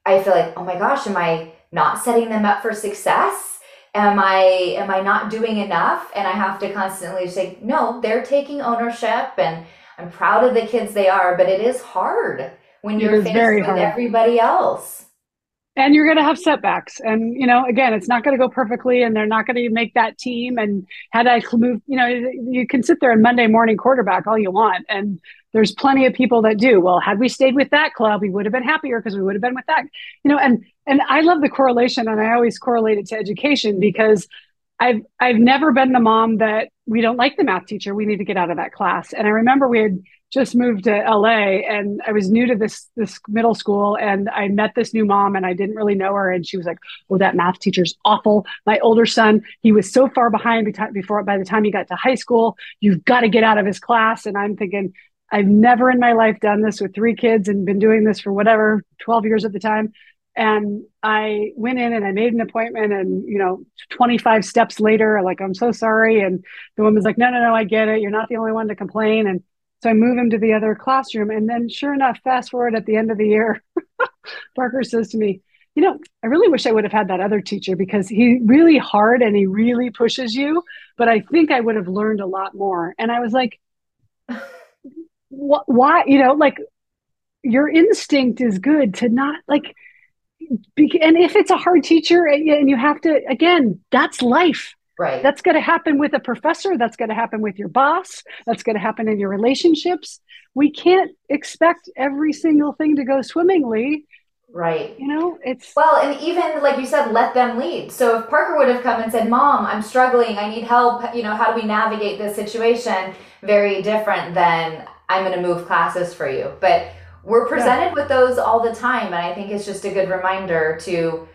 I feel like, oh my gosh, am I not setting them up for success? Am I am I not doing enough? And I have to constantly say, no, they're taking ownership and I'm proud of the kids they are, but it is hard when you're faced with hard. everybody else. And you're going to have setbacks. And, you know, again, it's not going to go perfectly and they're not going to make that team. And had I moved, you know, you can sit there and Monday morning quarterback all you want. And there's plenty of people that do. Well, had we stayed with that club, we would have been happier because we would have been with that, you know, and, and I love the correlation and I always correlate it to education because I've I've never been the mom that we don't like the math teacher. We need to get out of that class. And I remember we had just moved to LA and I was new to this this middle school and I met this new mom and I didn't really know her and she was like, "Oh, that math teacher's awful." My older son, he was so far behind before by the time he got to high school. You've got to get out of his class and I'm thinking I've never in my life done this with three kids and been doing this for whatever 12 years at the time. And I went in and I made an appointment and, you know, 25 steps later, like, I'm so sorry. And the woman's like, no, no, no, I get it. You're not the only one to complain. And so I move him to the other classroom. And then sure enough, fast forward at the end of the year, [LAUGHS] Parker says to me, you know, I really wish I would have had that other teacher because he really hard and he really pushes you. But I think I would have learned a lot more. And I was like, [LAUGHS] why, you know, like your instinct is good to not like, and if it's a hard teacher eh, and you have to again that's life. Right. That's going to happen with a professor that's going to happen with your boss that's going to happen in your relationships. We can't expect every single thing to go swimmingly. Right. You know it's well and even like you said let them lead. So if parker would have come and said mom i'm struggling i need help you know how do we navigate this situation very different than i'm going to move classes for you but we're presented yeah. with those all the time and i think it's just a good reminder to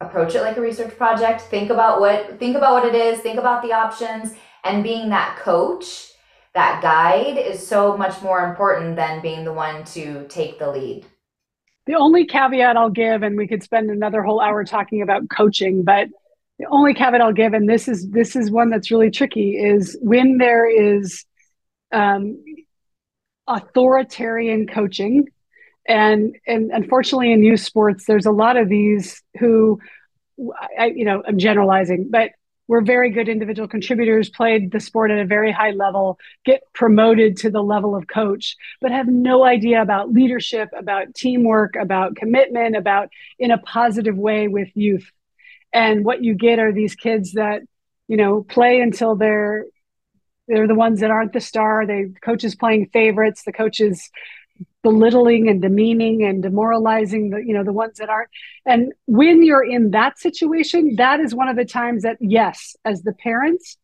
approach it like a research project think about what think about what it is think about the options and being that coach that guide is so much more important than being the one to take the lead the only caveat i'll give and we could spend another whole hour talking about coaching but the only caveat i'll give and this is this is one that's really tricky is when there is um, authoritarian coaching. And and unfortunately in youth sports there's a lot of these who I, you know i'm generalizing but we're very good individual contributors played the sport at a very high level get promoted to the level of coach but have no idea about leadership about teamwork about commitment about in a positive way with youth. And what you get are these kids that you know play until they're they're the ones that aren't the star. They coaches playing favorites. The coaches belittling and demeaning and demoralizing the you know the ones that aren't. And when you're in that situation that is one of the times that yes as the parents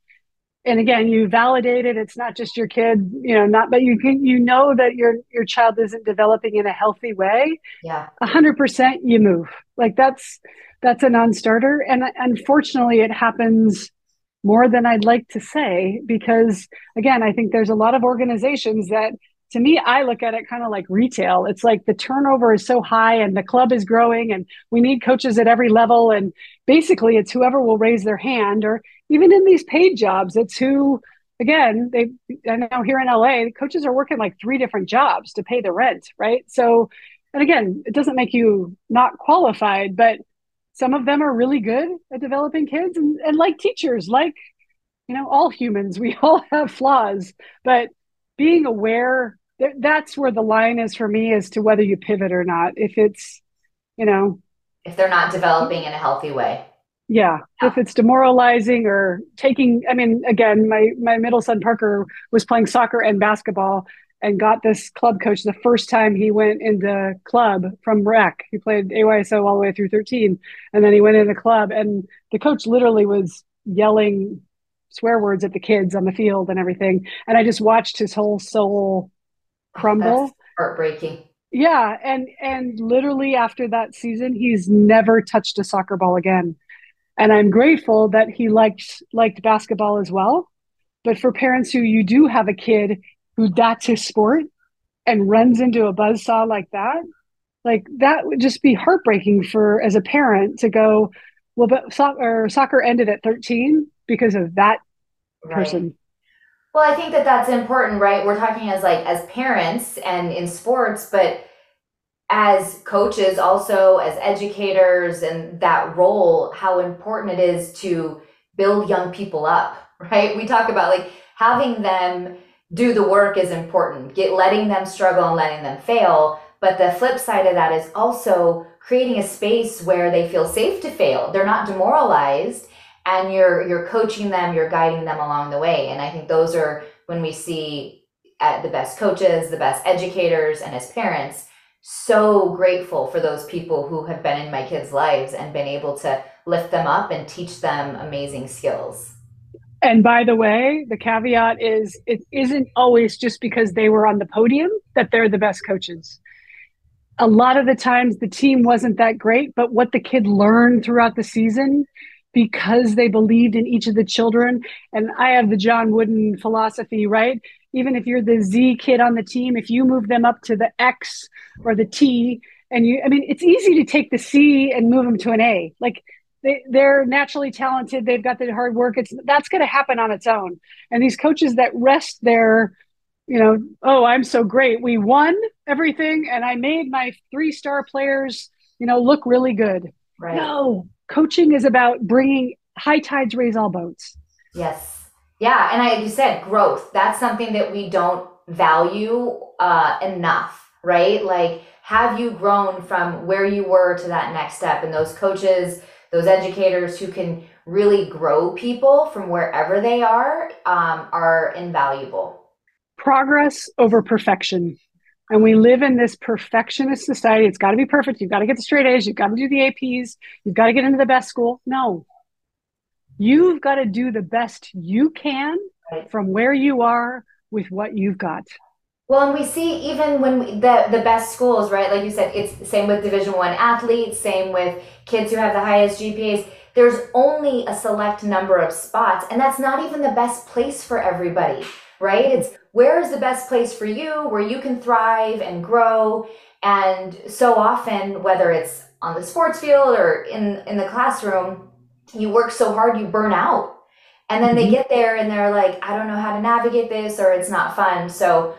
and again you validate it. It's not just your kid you know not but you can you know that your your child isn't developing in a healthy way. Yeah. 100% you move. Like that's that's a non-starter. And unfortunately it happens more than I'd like to say because again, I think there's a lot of organizations that to me, I look at it kind of like retail. It's like the turnover is so high and the club is growing and we need coaches at every level. And basically it's whoever will raise their hand or even in these paid jobs, it's who again, they I know here in LA, coaches are working like three different jobs to pay the rent, right? So and again, it doesn't make you not qualified, but some of them are really good at developing kids and, and like teachers like you know all humans we [LAUGHS] all have flaws but being aware that that's where the line is for me as to whether you pivot or not if it's you know if they're not developing in a healthy way yeah, yeah. if it's demoralizing or taking i mean again my my middle son parker was playing soccer and basketball and got this club coach the first time he went into club from rec. He played AYSO all the way through 13. And then he went into club and the coach literally was yelling swear words at the kids on the field and everything. And I just watched his whole soul crumble. That's heartbreaking. Yeah. And and literally after that season, he's never touched a soccer ball again. And I'm grateful that he liked liked basketball as well. But for parents who you do have a kid who that's his sport and runs into a buzz saw like that, like that would just be heartbreaking for as a parent to go, well, but soccer, soccer ended at 13 because of that person. Right. Well, I think that that's important, right? We're talking as like as parents and in sports, but as coaches, also as educators, and that role, how important it is to build young people up, [LAUGHS] right? We talk about like having them do the work is important, get letting them struggle and letting them fail. But the flip side of that is also creating a space where they feel safe to fail. They're not demoralized and you're you're coaching them, you're guiding them along the way. And I think those are when we see at the best coaches, the best educators and as parents so grateful for those people who have been in my kids' lives and been able to lift them up and teach them amazing skills. And by the way, the caveat is it isn't always just because they were on the podium that they're the best coaches. A lot of the times the team wasn't that great, but what the kid learned throughout the season because they believed in each of the children. And I have the John Wooden philosophy, right? even if you're the Z kid on the team, if you move them up to the X or the T, and you, I mean, it's easy to take the C and move them to an A. Like they, they're naturally talented. They've got the hard work. It's that's going to happen on its own. And these coaches that rest their, you know, oh, I'm so great. We won everything, and I made my three star players, you know, look really good. Right. No, coaching is about bringing high tides raise all boats. Yes yeah, and I you said growth. That's something that we don't value uh, enough, right? Like, have you grown from where you were to that next step? And those coaches, those educators who can really grow people from wherever they are, um, are invaluable. Progress over perfection. And we live in this perfectionist society. It's got to be perfect. You've got to get the straight A's. You've got to do the APs. You've got to get into the best school. No, You've got to do the best you can from where you are with what you've got. Well, and we see even when we, the the best schools, right? Like you said, it's same with Division One athletes, same with kids who have the highest GPAs. There's only a select number of spots, and that's not even the best place for everybody, right? It's where is the best place for you, where you can thrive and grow. And so often, whether it's on the sports field or in in the classroom, you work so hard you burn out and then they mm-hmm. get there and they're like i don't know how to navigate this or it's not fun so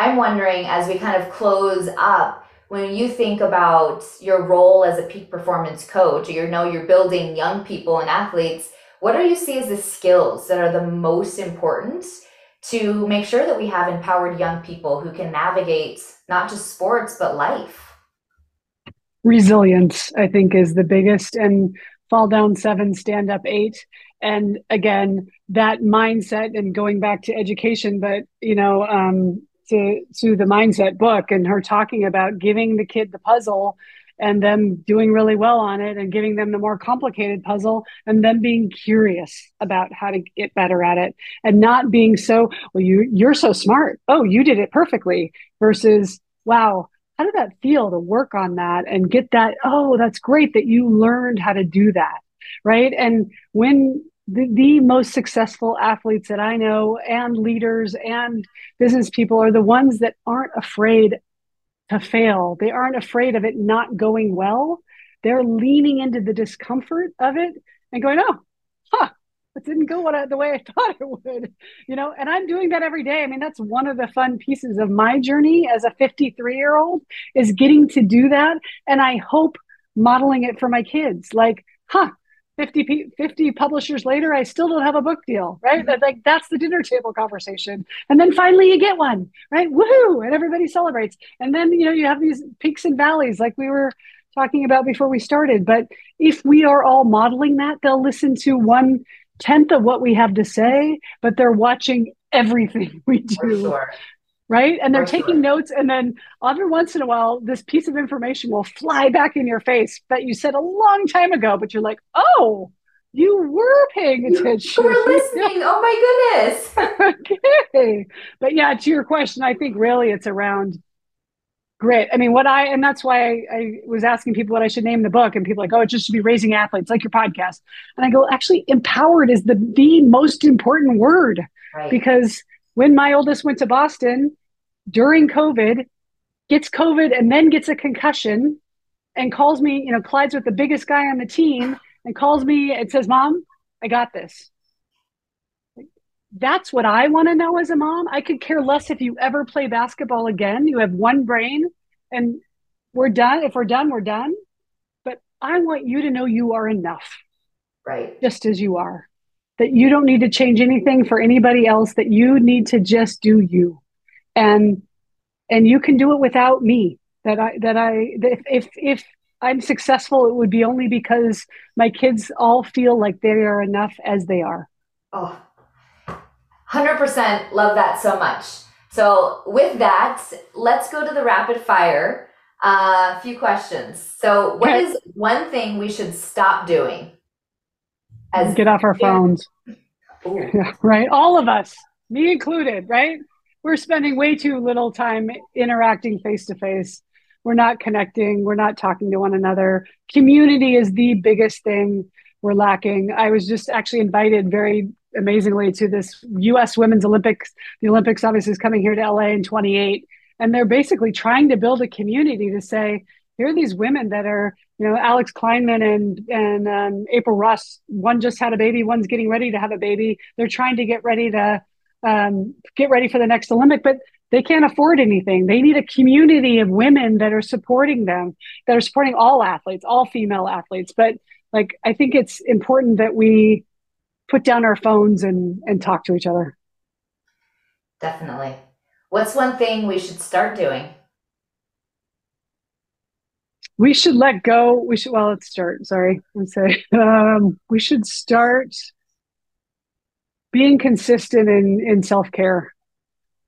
i'm wondering as we kind of close up when you think about your role as a peak performance coach you know you're building young people and athletes what do you see as the skills that are the most important to make sure that we have empowered young people who can navigate not just sports but life resilience i think is the biggest and fall down seven, stand up eight. And again, that mindset and going back to education, but you know, um, to to the mindset book and her talking about giving the kid the puzzle and them doing really well on it and giving them the more complicated puzzle and them being curious about how to get better at it and not being so well you you're so smart. Oh you did it perfectly versus wow how did that feel to work on that and get that? Oh that's great that you learned how to do that right? And when the, the most successful athletes that i know and leaders and business people are the ones that aren't afraid to fail they aren't afraid of it not going well they're leaning into the discomfort of it and going oh huh it didn't go what I, the way I [LAUGHS] thought it would, you know, and I'm doing that every day. I mean, that's one of the fun pieces of my journey as a 53 year old is getting to do that. And I hope modeling it for my kids like, huh, 50, 50 publishers later, I still don't have a book deal, right? Mm-hmm. Like that's the dinner table conversation. And then finally you get one, right? Woohoo! And everybody celebrates. And then, you know, you have these peaks and valleys like we were talking about before we started. But if we are all modeling that, they'll listen to one tenth of what we have to say, but they're watching everything [LAUGHS] we do. Sure. Right. And they're For taking sure. notes. And then every once in a while, this piece of information will fly back in your face that you said a long time ago, but you're like, oh, you were paying attention. You were [LAUGHS] listening. oh my goodness. [LAUGHS] okay. But yeah, to your question, I think really it's around Great. I mean, what I, and that's why I, I, was asking people what I should name the book, and people like, oh, it just should be raising athletes, like your podcast. And I go, actually, empowered is the, the most important word right. because when my oldest went to Boston during COVID, gets COVID and then gets a concussion and calls me, you know, collides with the biggest guy on the team and calls me and says, Mom, I got this that's what I want to know as a mom. I could care less if you ever play basketball again. You have one brain and we're done. If we're done, we're done. But I want you to know you are enough. Right. Just as you are. That you don't need to change anything for anybody else, that you need to just do you. And and you can do it without me. That I that I if if, if I'm successful, it would be only because my kids all feel like they are enough as they are. Oh, 100% love that so much. So, with that, let's go to the rapid fire. A uh, few questions. So, what is one thing we should stop doing? As get off our phones. Yeah, [LAUGHS] right. All of us, me included, right? We're spending way too little time interacting face to face. We're not connecting. We're not talking to one another. Community is the biggest thing we're lacking. I was just actually invited very amazingly to this US Women's Olympics. The Olympics obviously is coming here to LA in 28. And they're basically trying to build a community to say, here are these women that are, you know, Alix Klineman and and um, April Ross. One just had a baby. One's getting ready to have a baby. They're trying to get ready to um, get ready for the next Olympic, but they can't afford anything. They need a community of women that are supporting them, that are supporting all athletes, all female athletes. But like, I think it's important that we put down our phones and and talk to each other. Definitely. What's one thing we should start doing? We should let go. We should. Well, let's start. Sorry, let's [LAUGHS] say um, we should start being consistent in in self care.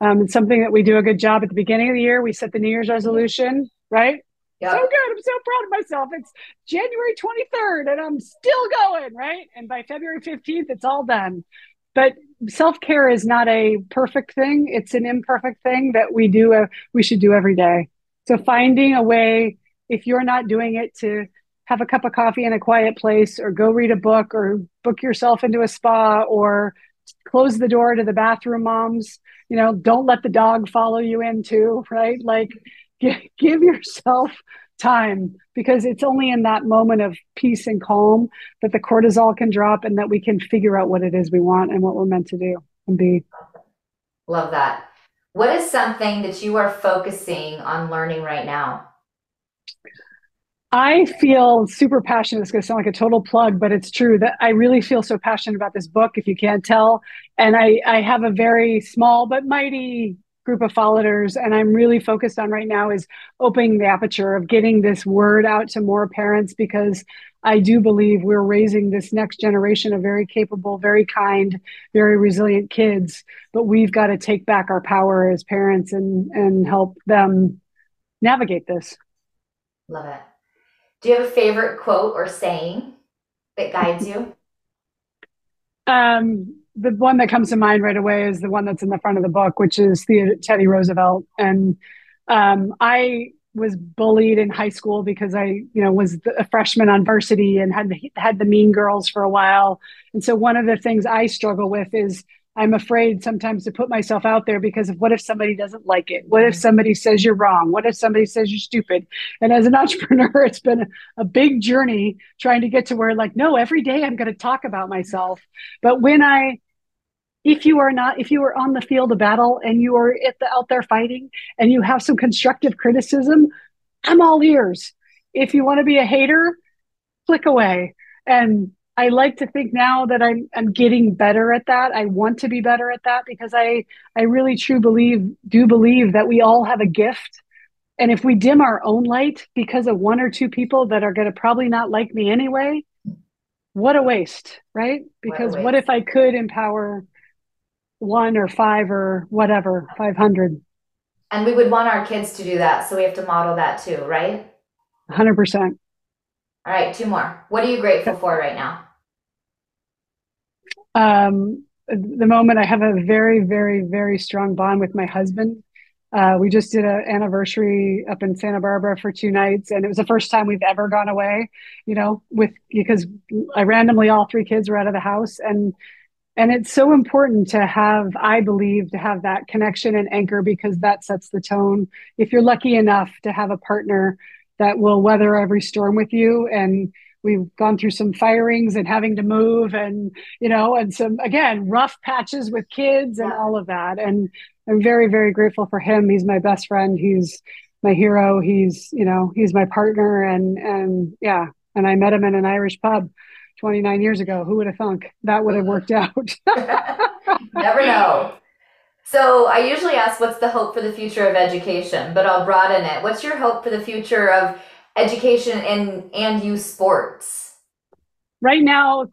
Um, it's something that we do a good job at the beginning of the year. We set the New Year's resolution, right? Yep. So good. I'm so proud of myself. It's January 23rd and I'm still going, right? And by February 15th, it's all done. But self care is not a perfect thing. It's an imperfect thing that we do, uh, we should do every day. So finding a way, if you're not doing it, to have a cup of coffee in a quiet place or go read a book or book yourself into a spa or close the door to the bathroom moms you know don't let the dog follow you in too right? Like [LAUGHS] give, give yourself time because it's only in that moment of peace and calm that the cortisol can drop and that we can figure out what it is we want and what we're meant to do and be. Love that. What is something that you are focusing on learning right now I feel super passionate. It's going to sound like a total plug, but it's true that I really feel so passionate about this book, if you can't tell. And I, I have a very small but mighty group of followers. And I'm really focused on right now is opening the aperture of getting this word out to more parents because I do believe we're raising this next generation of very capable, very kind, very resilient kids. But we've got to take back our power as parents and, and help them navigate this. Love it. Do you have a favorite quote or saying that guides you? Um, the one that comes to mind right away is the one that's in the front of the book, which is the Teddy Roosevelt. And um, I was bullied in high school because I, you know, was a freshman on varsity and had had the mean girls for a while. And so one of the things I struggle with is I'm afraid sometimes to put myself out there because of what if somebody doesn't like it? What if mm-hmm. somebody says you're wrong? What if somebody says you're stupid? And as an [LAUGHS] entrepreneur, it's been a big journey trying to get to where, like, no, every day I'm going to talk about myself. But when I, if you are not, if you are on the field of battle and you are at the, out there fighting and you have some constructive criticism, I'm all ears. If you want to be a hater, click away. And I like to think now that I'm I'm getting better at that. I want to be better at that because I I really true believe do believe that we all have a gift. And if we dim our own light because of one or two people that are going to probably not like me anyway, what a waste, right? Because what, what if I could empower one or five or whatever, 500? And we would want our kids to do that. So we have to model that too, right? 100%. All right, two more. What are you grateful for right now? Um, the moment I have a very, very, very strong bond with my husband. Uh, we just did an anniversary up in Santa Barbara for two nights, and it was the first time we've ever gone away. You know, with because I randomly all three kids were out of the house, and and it's so important to have, I believe, to have that connection and anchor because that sets the tone. If you're lucky enough to have a partner that will weather every storm with you and we've gone through some firings and having to move and you know and some again rough patches with kids and all of that and i'm very very grateful for him he's my best friend he's my hero. He's, you know, he's my partner and and yeah, and I met him in an Irish pub 29 years ago. Who would have thunk that would have worked out? [LAUGHS] [LAUGHS] Never know. So I usually ask what's the hope for the future of education, but I'll broaden it. What's your hope for the future of education and and youth sports? Right now,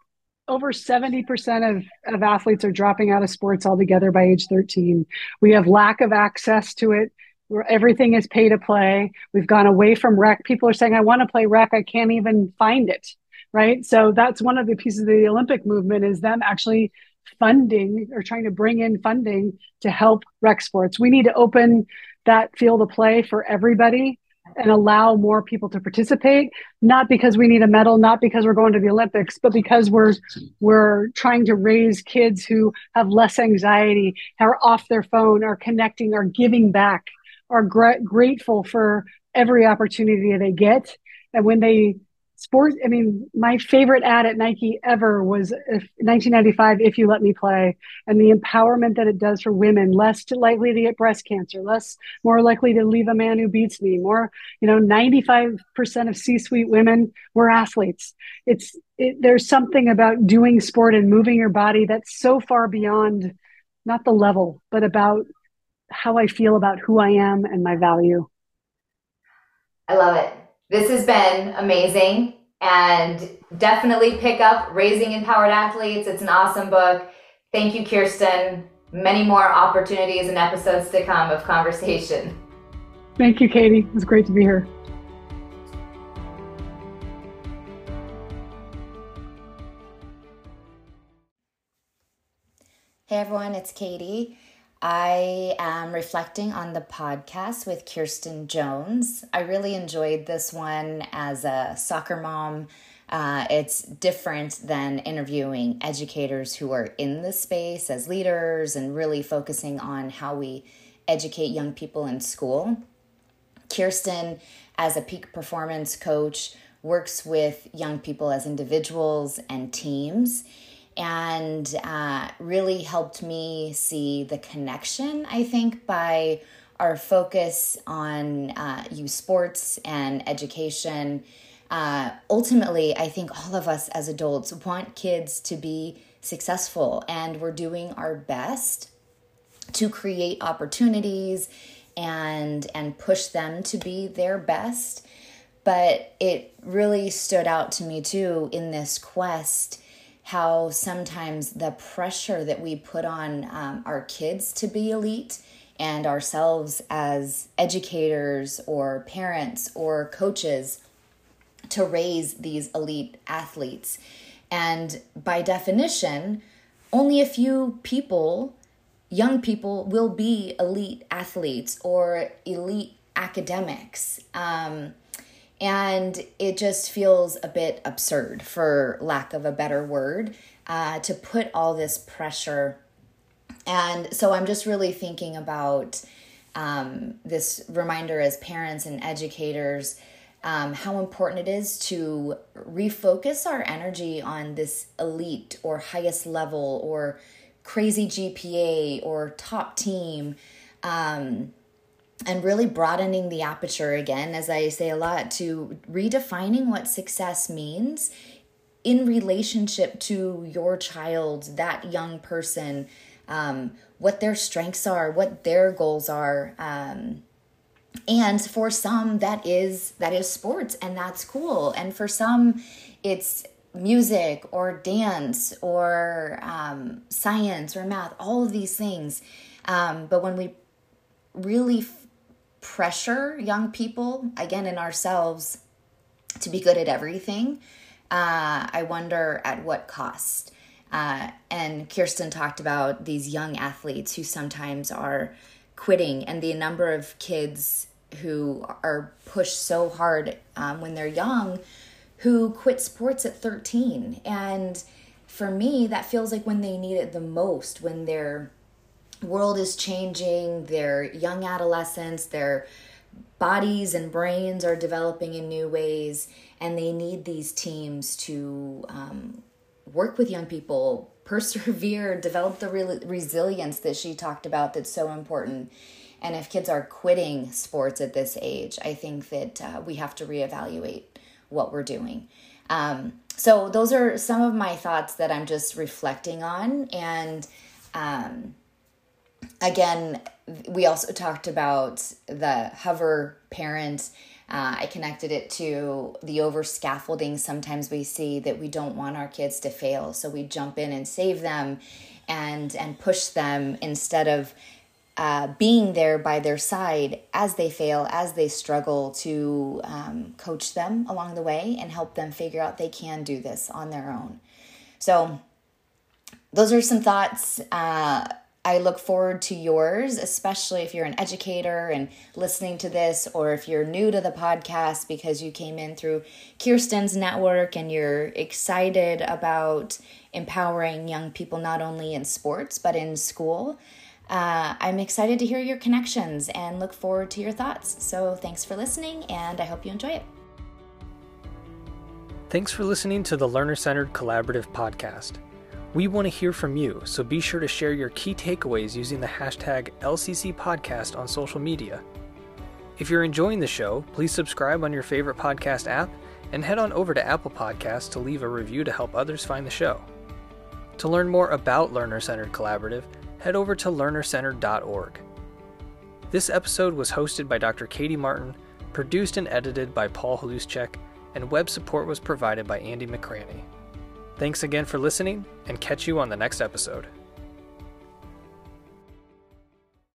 over 70% of, of athletes are dropping out of sports altogether by age 13. We have lack of access to it where everything is pay to play. We've gone away from rec. People are saying, I want to play rec. I can't even find it. Right. So that's one of the pieces of the Olympic movement is them actually funding or trying to bring in funding to help rec sports. We need to open that field of play for everybody and allow more people to participate not because we need a medal not because we're going to the olympics but because we're we're trying to raise kids who have less anxiety are off their phone are connecting are giving back are gra- grateful for every opportunity they get and when they sport i mean my favorite ad at nike ever was if, 1995 if you let me play and the empowerment that it does for women less likely to get breast cancer less more likely to leave a man who beats me more you know 95% of c-suite women were athletes. It's it, there's something about doing sport and moving your body that's so far beyond not the level but about how i feel about who i am and my value. I love it this has been amazing and definitely pick up Raising Empowered Athletes. It's an awesome book. Thank you, Kirsten. Many more opportunities and episodes to come of conversation. Thank you, Katie. It was great to be here. Hey everyone, it's Katie. I am reflecting on the podcast with Kirsten Jones. I really enjoyed this one as a soccer mom. Uh, it's different than interviewing educators who are in the space as leaders and really focusing on how we educate young people in school. Kirsten, as a peak performance coach, works with young people as individuals and teams and uh, really helped me see the connection, I think, by our focus on uh, youth sports and education. Uh, ultimately, I think all of us as adults want kids to be successful, and we're doing our best to create opportunities and and push them to be their best. But it really stood out to me too in this quest how sometimes the pressure that we put on um, our kids to be elite and ourselves as educators or parents or coaches to raise these elite athletes. And by definition, only a few people, young people, will be elite athletes or elite academics. Um, and it just feels a bit absurd, for lack of a better word, uh, to put all this pressure. And so I'm just really thinking about um, this reminder as parents and educators um, how important it is to refocus our energy on this elite or highest level or crazy GPA or top team. Um, and really broadening the aperture again, as I say a lot, to redefining what success means in relationship to your child, that young person, um, what their strengths are, what their goals are. Um, and for some that is that is sports and that's cool and for some it's music or dance or um, science or math all of these things um, but when we really pressure young people, again, in ourselves, to be good at everything, uh, I wonder at what cost. Uh, and Kirsten talked about these young athletes who sometimes are quitting, and the number of kids who are pushed so hard um, when they're young who quit sports at 13. And for me, that feels like when they need it the most, when they're world is changing, their young adolescents, their bodies and brains are developing in new ways, and they need these teams to um, work with young people, [LAUGHS] persevere, develop the re- resilience that she talked about that's so important. And if kids are quitting sports at this age, I think that uh, we have to reevaluate what we're doing. Um, so, those are some of my thoughts that I'm just reflecting on. And um, again, we also talked about the hover parent. Uh, I connected it to the over scaffolding. Sometimes we see that we don't want our kids to fail, so we jump in and save them and and push them instead of uh, being there by their side as they fail, as they struggle, to um, coach them along the way and help them figure out they can do this on their own. So, those are some thoughts. Uh, I look forward to yours, especially if you're an educator and listening to this, or if you're new to the podcast because you came in through Kirsten's network and you're excited about empowering young people not only in sports but in school. Uh, I'm excited to hear your connections and look forward to your thoughts. So, thanks for listening, and I hope you enjoy it. Thanks for listening to the Learner Centered Collaborative Podcast. We want to hear from you, so be sure to share your key takeaways using the hashtag LCC Podcast on social media. If you're enjoying the show, please subscribe on your favorite podcast app and head on over to Apple Podcasts to leave a review to help others find the show. To learn more about Learner Centered Collaborative, head over to learnercentered.org. This episode was hosted by Dr. Katie Martin, produced and edited by Paul Haluschek, and web support was provided by Andy McCraney. Thanks again for listening, and catch you on the next episode.